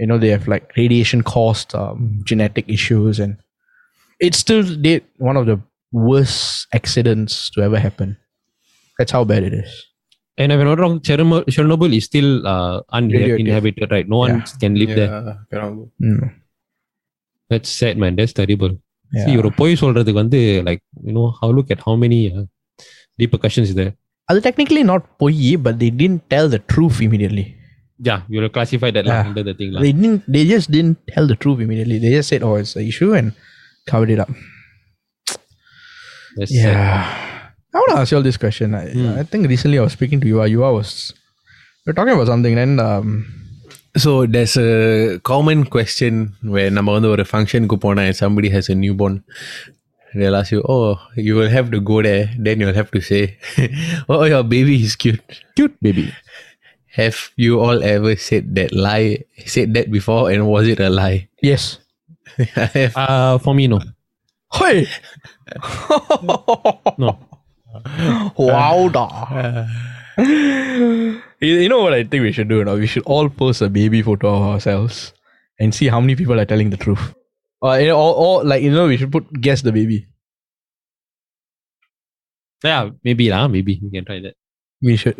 you know they have like radiation caused um, genetic issues and it's still did one of the worst accidents to ever happen that's how bad it is and if I'm not wrong Chernobyl, Chernobyl is still uh, Radioactive. uninhabited right no one Yeah. can live there Yeah, cannot go. Mm. that's sad man that's terrible Yeah. see ஒரு பொய் சொல்றதுக்கு வந்து like you know how look at how many uh, repercussions is there அது technically not பொய் but they didn't tell the truth immediately yeah you will classify that lah Yeah. under the thing lah they didn't they just didn't tell the truth immediately they just said oh it's an issue and covered it up that's sad. yeah i want to ask you all this question I, I think recently i was speaking to you you was we are talking about something then um So there's a common question where நம்ம வந்து ஒரு ஃபங்க்ஷனுக்கு போனா and somebody has a newborn they'll ask you oh you will have to go there then you'll have to say [laughs] oh your baby is cute cute baby have you all ever said that lie said that before and was it a lie yes [laughs] I have uh, for me no hey [laughs] no wow da. [laughs] you, you know what i think we should do now we should all post a baby photo of ourselves and see how many people are telling the truth or, you know, or, or like you know we should put guess the baby yeah maybe lah maybe you can try that we should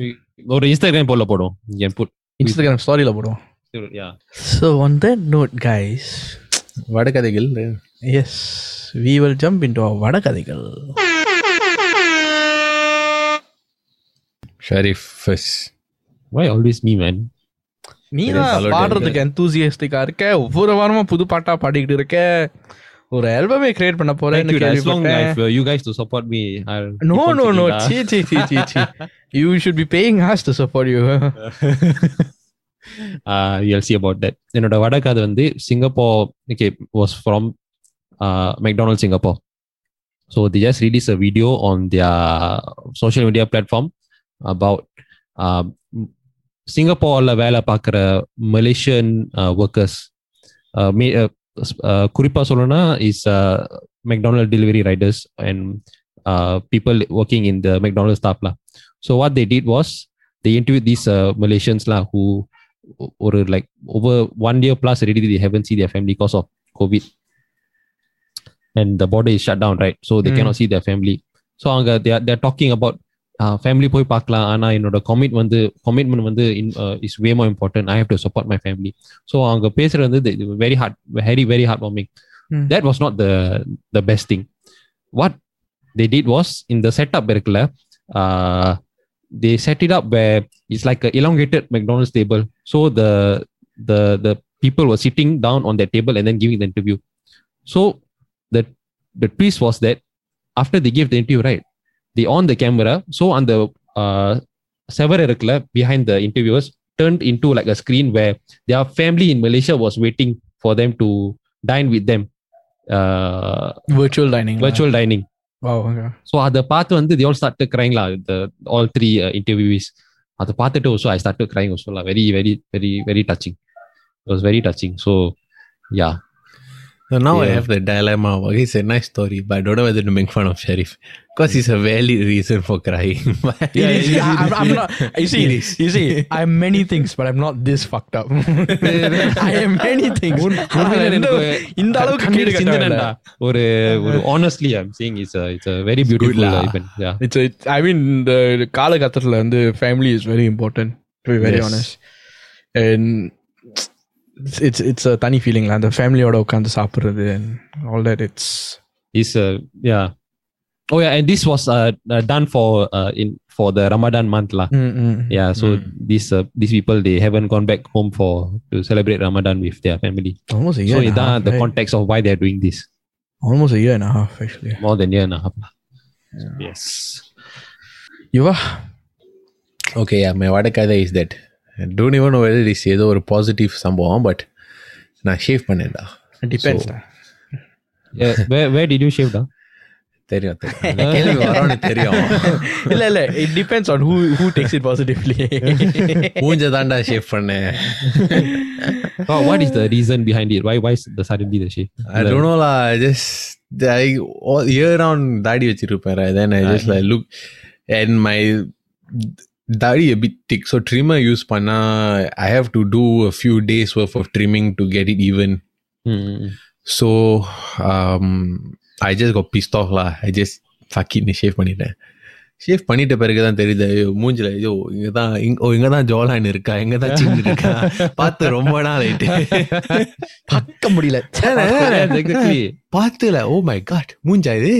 ஒரு Instagram போல போடும் you can put instagram story la போடுவோம் yeah So on that note, guys, வடகதைகள் yes, we will jump into our வடகதைகள். Sharif first Why always me, man? நீ சரி, தான் follow பாடுறதுக்கு எந்தூசியஸ்டிக்கா இருக்க ஒவ்வொரு வாரமும் புது பாட்டா பாடிக்கிட்டு இருக்க ஒரு ஆல்பமே கிரியேட் பண்ண Thank போறேன்னு you. As long கேள்விப்பட்டேன் as uh, you guys to support me, I'll keep no on no singing, no lah. See see see see see you should be paying has to support you uh, you'll see about that. என்னோட வடக்கு அது வந்து Singapore okay was from uh, McDonald's Singapore. So they just released a video on their social media platform about uh, சிங்கப்பூர்ல வேலை பார்க்குற Malaysian workers குறிப்பாக சொல்லணும்னா is McDonald delivery riders and people working in the McDonald ஸ்டாஃப்லாம் so what they did was they interview these மலேசியன்ஸ்லாம் who ஒரு like over one year plus ready the haven't see their family because of Covid and the border is shut down right so they Mm. cannot see their family so அங்க they are they're talking about family போய் பார்க்கலாம் ஆனா என்னோட commit வந்து commitment வந்து is way more important I have to support my family so அவங்க பேசுறது வந்து very heart very very heart warming Mm. That was not the the best thing what they did was இந்த setup இருக்குல்ல they set it up it's like elongated McDonald's table so the the the people were sitting down on that table and then giving the interview so the the twist was that after they gave the interview right they on the camera so on the uh several இருக்குல்ல behind the interviewers turned into like a screen where their family in Malaysia was waiting for them to dine with them uh virtual dining virtual dining wow okay. So அதை பார்த்து வந்து they all started crying lah the all three uh, interviewees அதை பார்த்துட்டு also I started crying also lah very very very very touching it was very touching so yeah So now I Yeah. have the dilemma. Okay, it's a nice story, but I don't know whether to make fun of Sharif because it's a valid reason for crying. [laughs] It is, I, I'm, I'm not. You see, It is. you see, I'm many things, but I'm not this fucked up. [laughs] I am many things. ஆனா இந்த- இந்த அளவுக்கு கண்ணீர் கேடு கட்டவில்லை. சிந்தினேன்டா. ஒரு ஒரு honestly I'm saying it's a it's a very beautiful lah. uh, event yeah It's a, I mean, the காலகட்டத்தில் வந்து family is very important. To be very Yes. honest, and it's it's, it's a தனி feeling lah. அந்த ஃபேமிலியோட உட்காந்து சாப்பிடுறது and all that. It's it's uh, yeah oh yeah and this was uh, uh, done for uh, in for the Ramadan month lah mm, mm. yeah so Mm. these uh, these people they haven't gone back home for to celebrate Ramadan with their family almost a year. so and a இதான் half, the right? context of why they're doing this Almost a year and a half actually. more than year and a half lah. yes Yuva, okay, yeah, my vadakada is that I don't even know whether this is ஏதோ ஒரு positive சம்பவம் but நான் shave பண்ணேன்டா it depends. So- lah. yeah, where தெரியும் தெரியும் இந்த கேள்வி வரும்னு [laughs] தெரியும் [laughs] இல்ல இல்ல it depends on who who takes it positively. மூஞ்ச தாண்டா ஷேவ் பண்ணேன் [laughs] oh, what is the reason behind it why why is the suddenly the shave I don't know lah. I just I all year round தாடி வச்சிருப்பேன் right? then I just like look and my தாடி a bit thick so trimmer use பண்ணா I have to do a few days worth of trimming to get it even Hmm. so um I just go pissed ஆஃப்லா I just நீ shave பண்ணிட்டேன் shave பண்ணிட்ட பிறகு தான் தெரியுது ஐயோ மூஞ்சில ஐயோ இங்க தான் ஓ இங்க தான் ஜோலான் இருக்கா இங்க தான் சின் இருக்கா? பார்த்து ரொம்ப நாள் ஆயிட்டு. பார்க்க முடியல. பார்த்துல ஓ மை காட் மூஞ்சா இது?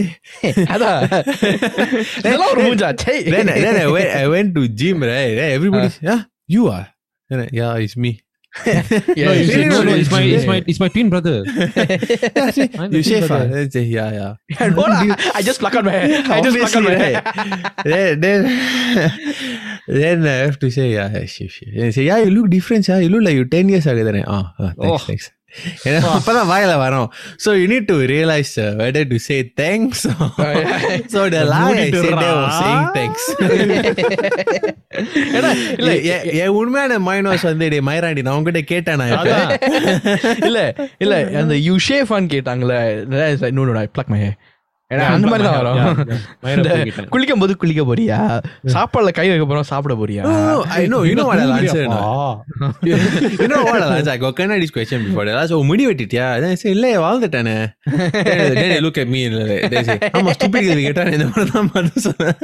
அதான் ஒரு மூஞ்சா? When to gym ray everybody you are yeah is me [laughs] yeah you are then I, yeah it's me no, you you should say, no, no, that it's my, it's it's my, it's my twin brother. [laughs] yeah, I say, I'm the you shave ah? brother. Then say, yeah yeah Yeah, no lah, I just pluck out my hair. I just pluck out my hair. right? [laughs] then, then, then I have to say, yeah, yeah, shave, shave. Then say, yeah, you look different, yeah. You look like you're 10 years ago. Then I, oh, oh thanks, Oh. thanks. அப்பதான் வாயில வரும். So you need to realise whether to say thanks so the long I saying thanks இல்ல என் உண்மையான மைனோஸ் wash வந்து டே மைராண்டி நான் உங்ககிட்ட கேட்டேன் நான் இல்ல இல்ல அந்த யூ ஷேஃபான்னு கேட்டாங்களே no no I pluck my hair அந்த மாதிரி தான் வரும். குளிக்கும் போது குளிக்க போறியா? சாப்பாடுல கை வைக்க போறோம் சாப்பிட போறியா? முடி வெட்டிட்டியா? இல்ல வாழ்ந்துட்டானே? லுக் அட் மீ ஆமா ஸ்டூபிட் கேட்டானே இந்த மாதிரி தான் பார்த்து சொன்னேன்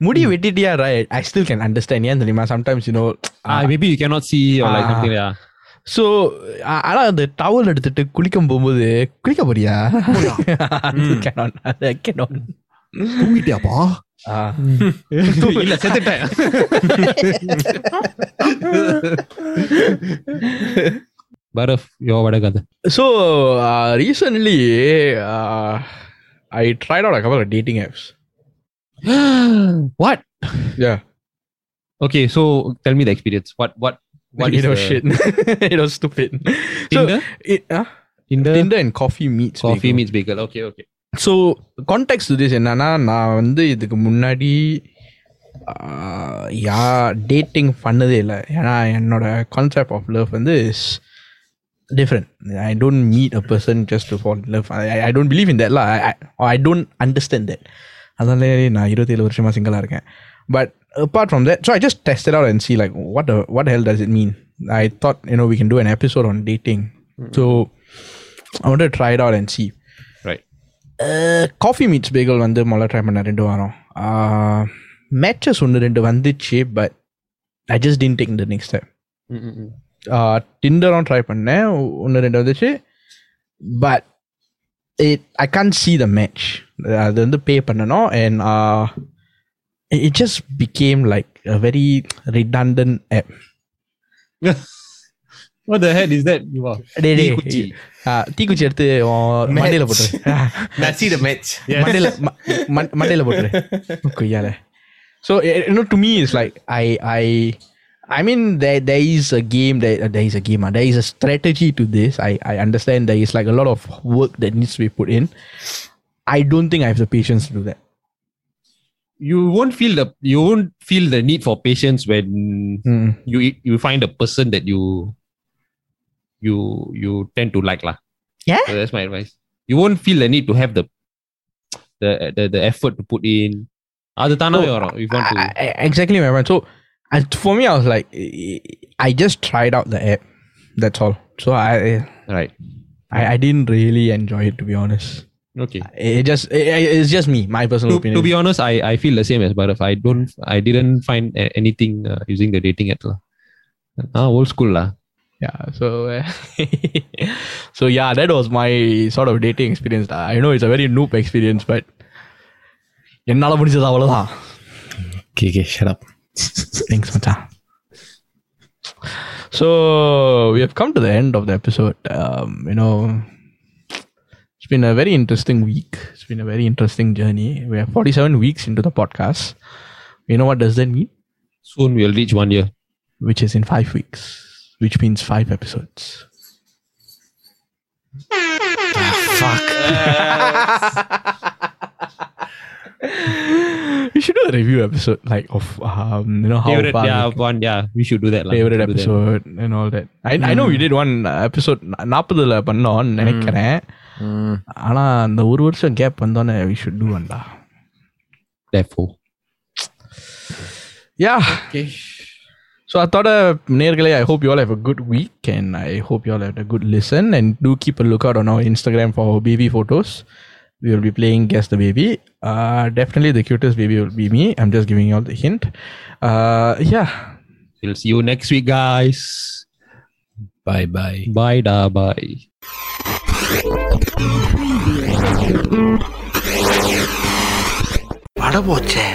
முடி வெட்டிட்டியா right I still can understand ஏன் தெரியுமா? Sometimes you know maybe you cannot see like something like Ah. something. Yeah. So ஆனா அந்த டவல் எடுத்துட்டு குளிக்கும் போகும்போது குளிக்க போறியா cannot, cannot. தூங்கிட்டியாப்பா இல்ல செத்துட்டேன் பரஃப் யோ வடகதை So uh, recently, uh, I tried out a couple of dating apps. what Yeah, okay so tell me the experience what what what it is was the- shit. it was stupid. Tinder? So, it, uh, Tinder? Tinder and coffee meets. coffee bagel. meets bagel okay okay so contact to this என்னன்னா நான் வந்து இதுக்கு முன்னாடி யா dating பண்ணதே இல்லை ஏன்னா என்னோட concept of love வந்து is different I don't meet a person just to fall love I don't believe in தட்ல ஐ டோன்ட் அண்டர்ஸ்டாண்ட் தட் அதனாலே நான் இருபத்தேழு வருஷமாக சிங்கிளாக இருக்கேன் but apart from that so I just test out and see like what what Hell does it mean I thought you know we can do an episode on dating so I want try it out and C right coffee meets bagel வந்து முதல்ல try பண்ணேன் ரெண்டு வாரம் matches ஒன்று ரெண்டு வந்துச்சு but I just tin take the next time டிண்டரும் try பண்ணேன் ஒன்று ரெண்டு வந்துச்சு but it I Khan see the match அது வந்து பே பண்ணணும் and it just became like a very ரிடண்டன் app [laughs] what the hell is that you are டே டே தீக்குச்சி. தீக்குச்சி எடுத்து மண்டையில் போட்டுரு [laughs] Now see the match. மண்டையில ம- மண்- மண்டையில போட்டுரு கொய்யால [laughs] so eh, you know to me it's like i i i mean there there is a game there there is a game ah, there is a strategy to this i i understand there is like a lot of work that needs to be put in i don't think i have the patience to do that you won't feel the you won't feel the need for patience when Mm. you you find a person that you you you tend to like lah. Yeah. So that's my advice. You won't feel the need to have the the the, the effort to put in. அது தானாவே Oh, வரும். You want to I- I- exactly my point so and for me i was like eh, i just tried out the app that's all so i right. i, I didn't really enjoy it to be honest Okay. it just it, it's just me my personal To, opinion to be honest, I, I feel the same as Bharaf. I don't I didn't find a- anything uh, using the dating app lah. Ah, old school lah. yeah so uh, [laughs] so yeah that was my sort of dating experience lah. i know it's a very noob experience but என்னால முடிஞ்சது அவ்வளவுதான் Okay, okay, shut up. Thanks மச்சான் so we have come to the end of the episode um, you know it's been a very interesting week it's been a very interesting journey we are 47 weeks into the podcast you know what does that mean Soon we'll reach one year. which is in five weeks which means five episodes [laughs] we should do a review episode like of um you know how Favorite, far yeah, we- one, yeah. We should do that. lah. We favorite should do that. episode and all that I, I know we did one episode நாற்பதுல பண்ணோம்னு நினைக்கிறேன் ஆனா அந்த ஒரு வருஷம் gap வந்தோன்னே we should do one டா Therefore. yeah so I thought uh, நேர்களே I hope you all have a good week and I hope you all had a good listen and do keep a lookout on our Instagram for our baby photos we will be playing guess the baby uh, definitely the cutest baby will be me I'm just giving you all the hint uh, yeah We'll see you next week, guys. Bye bye. Bye, da, bye. பட போச்சே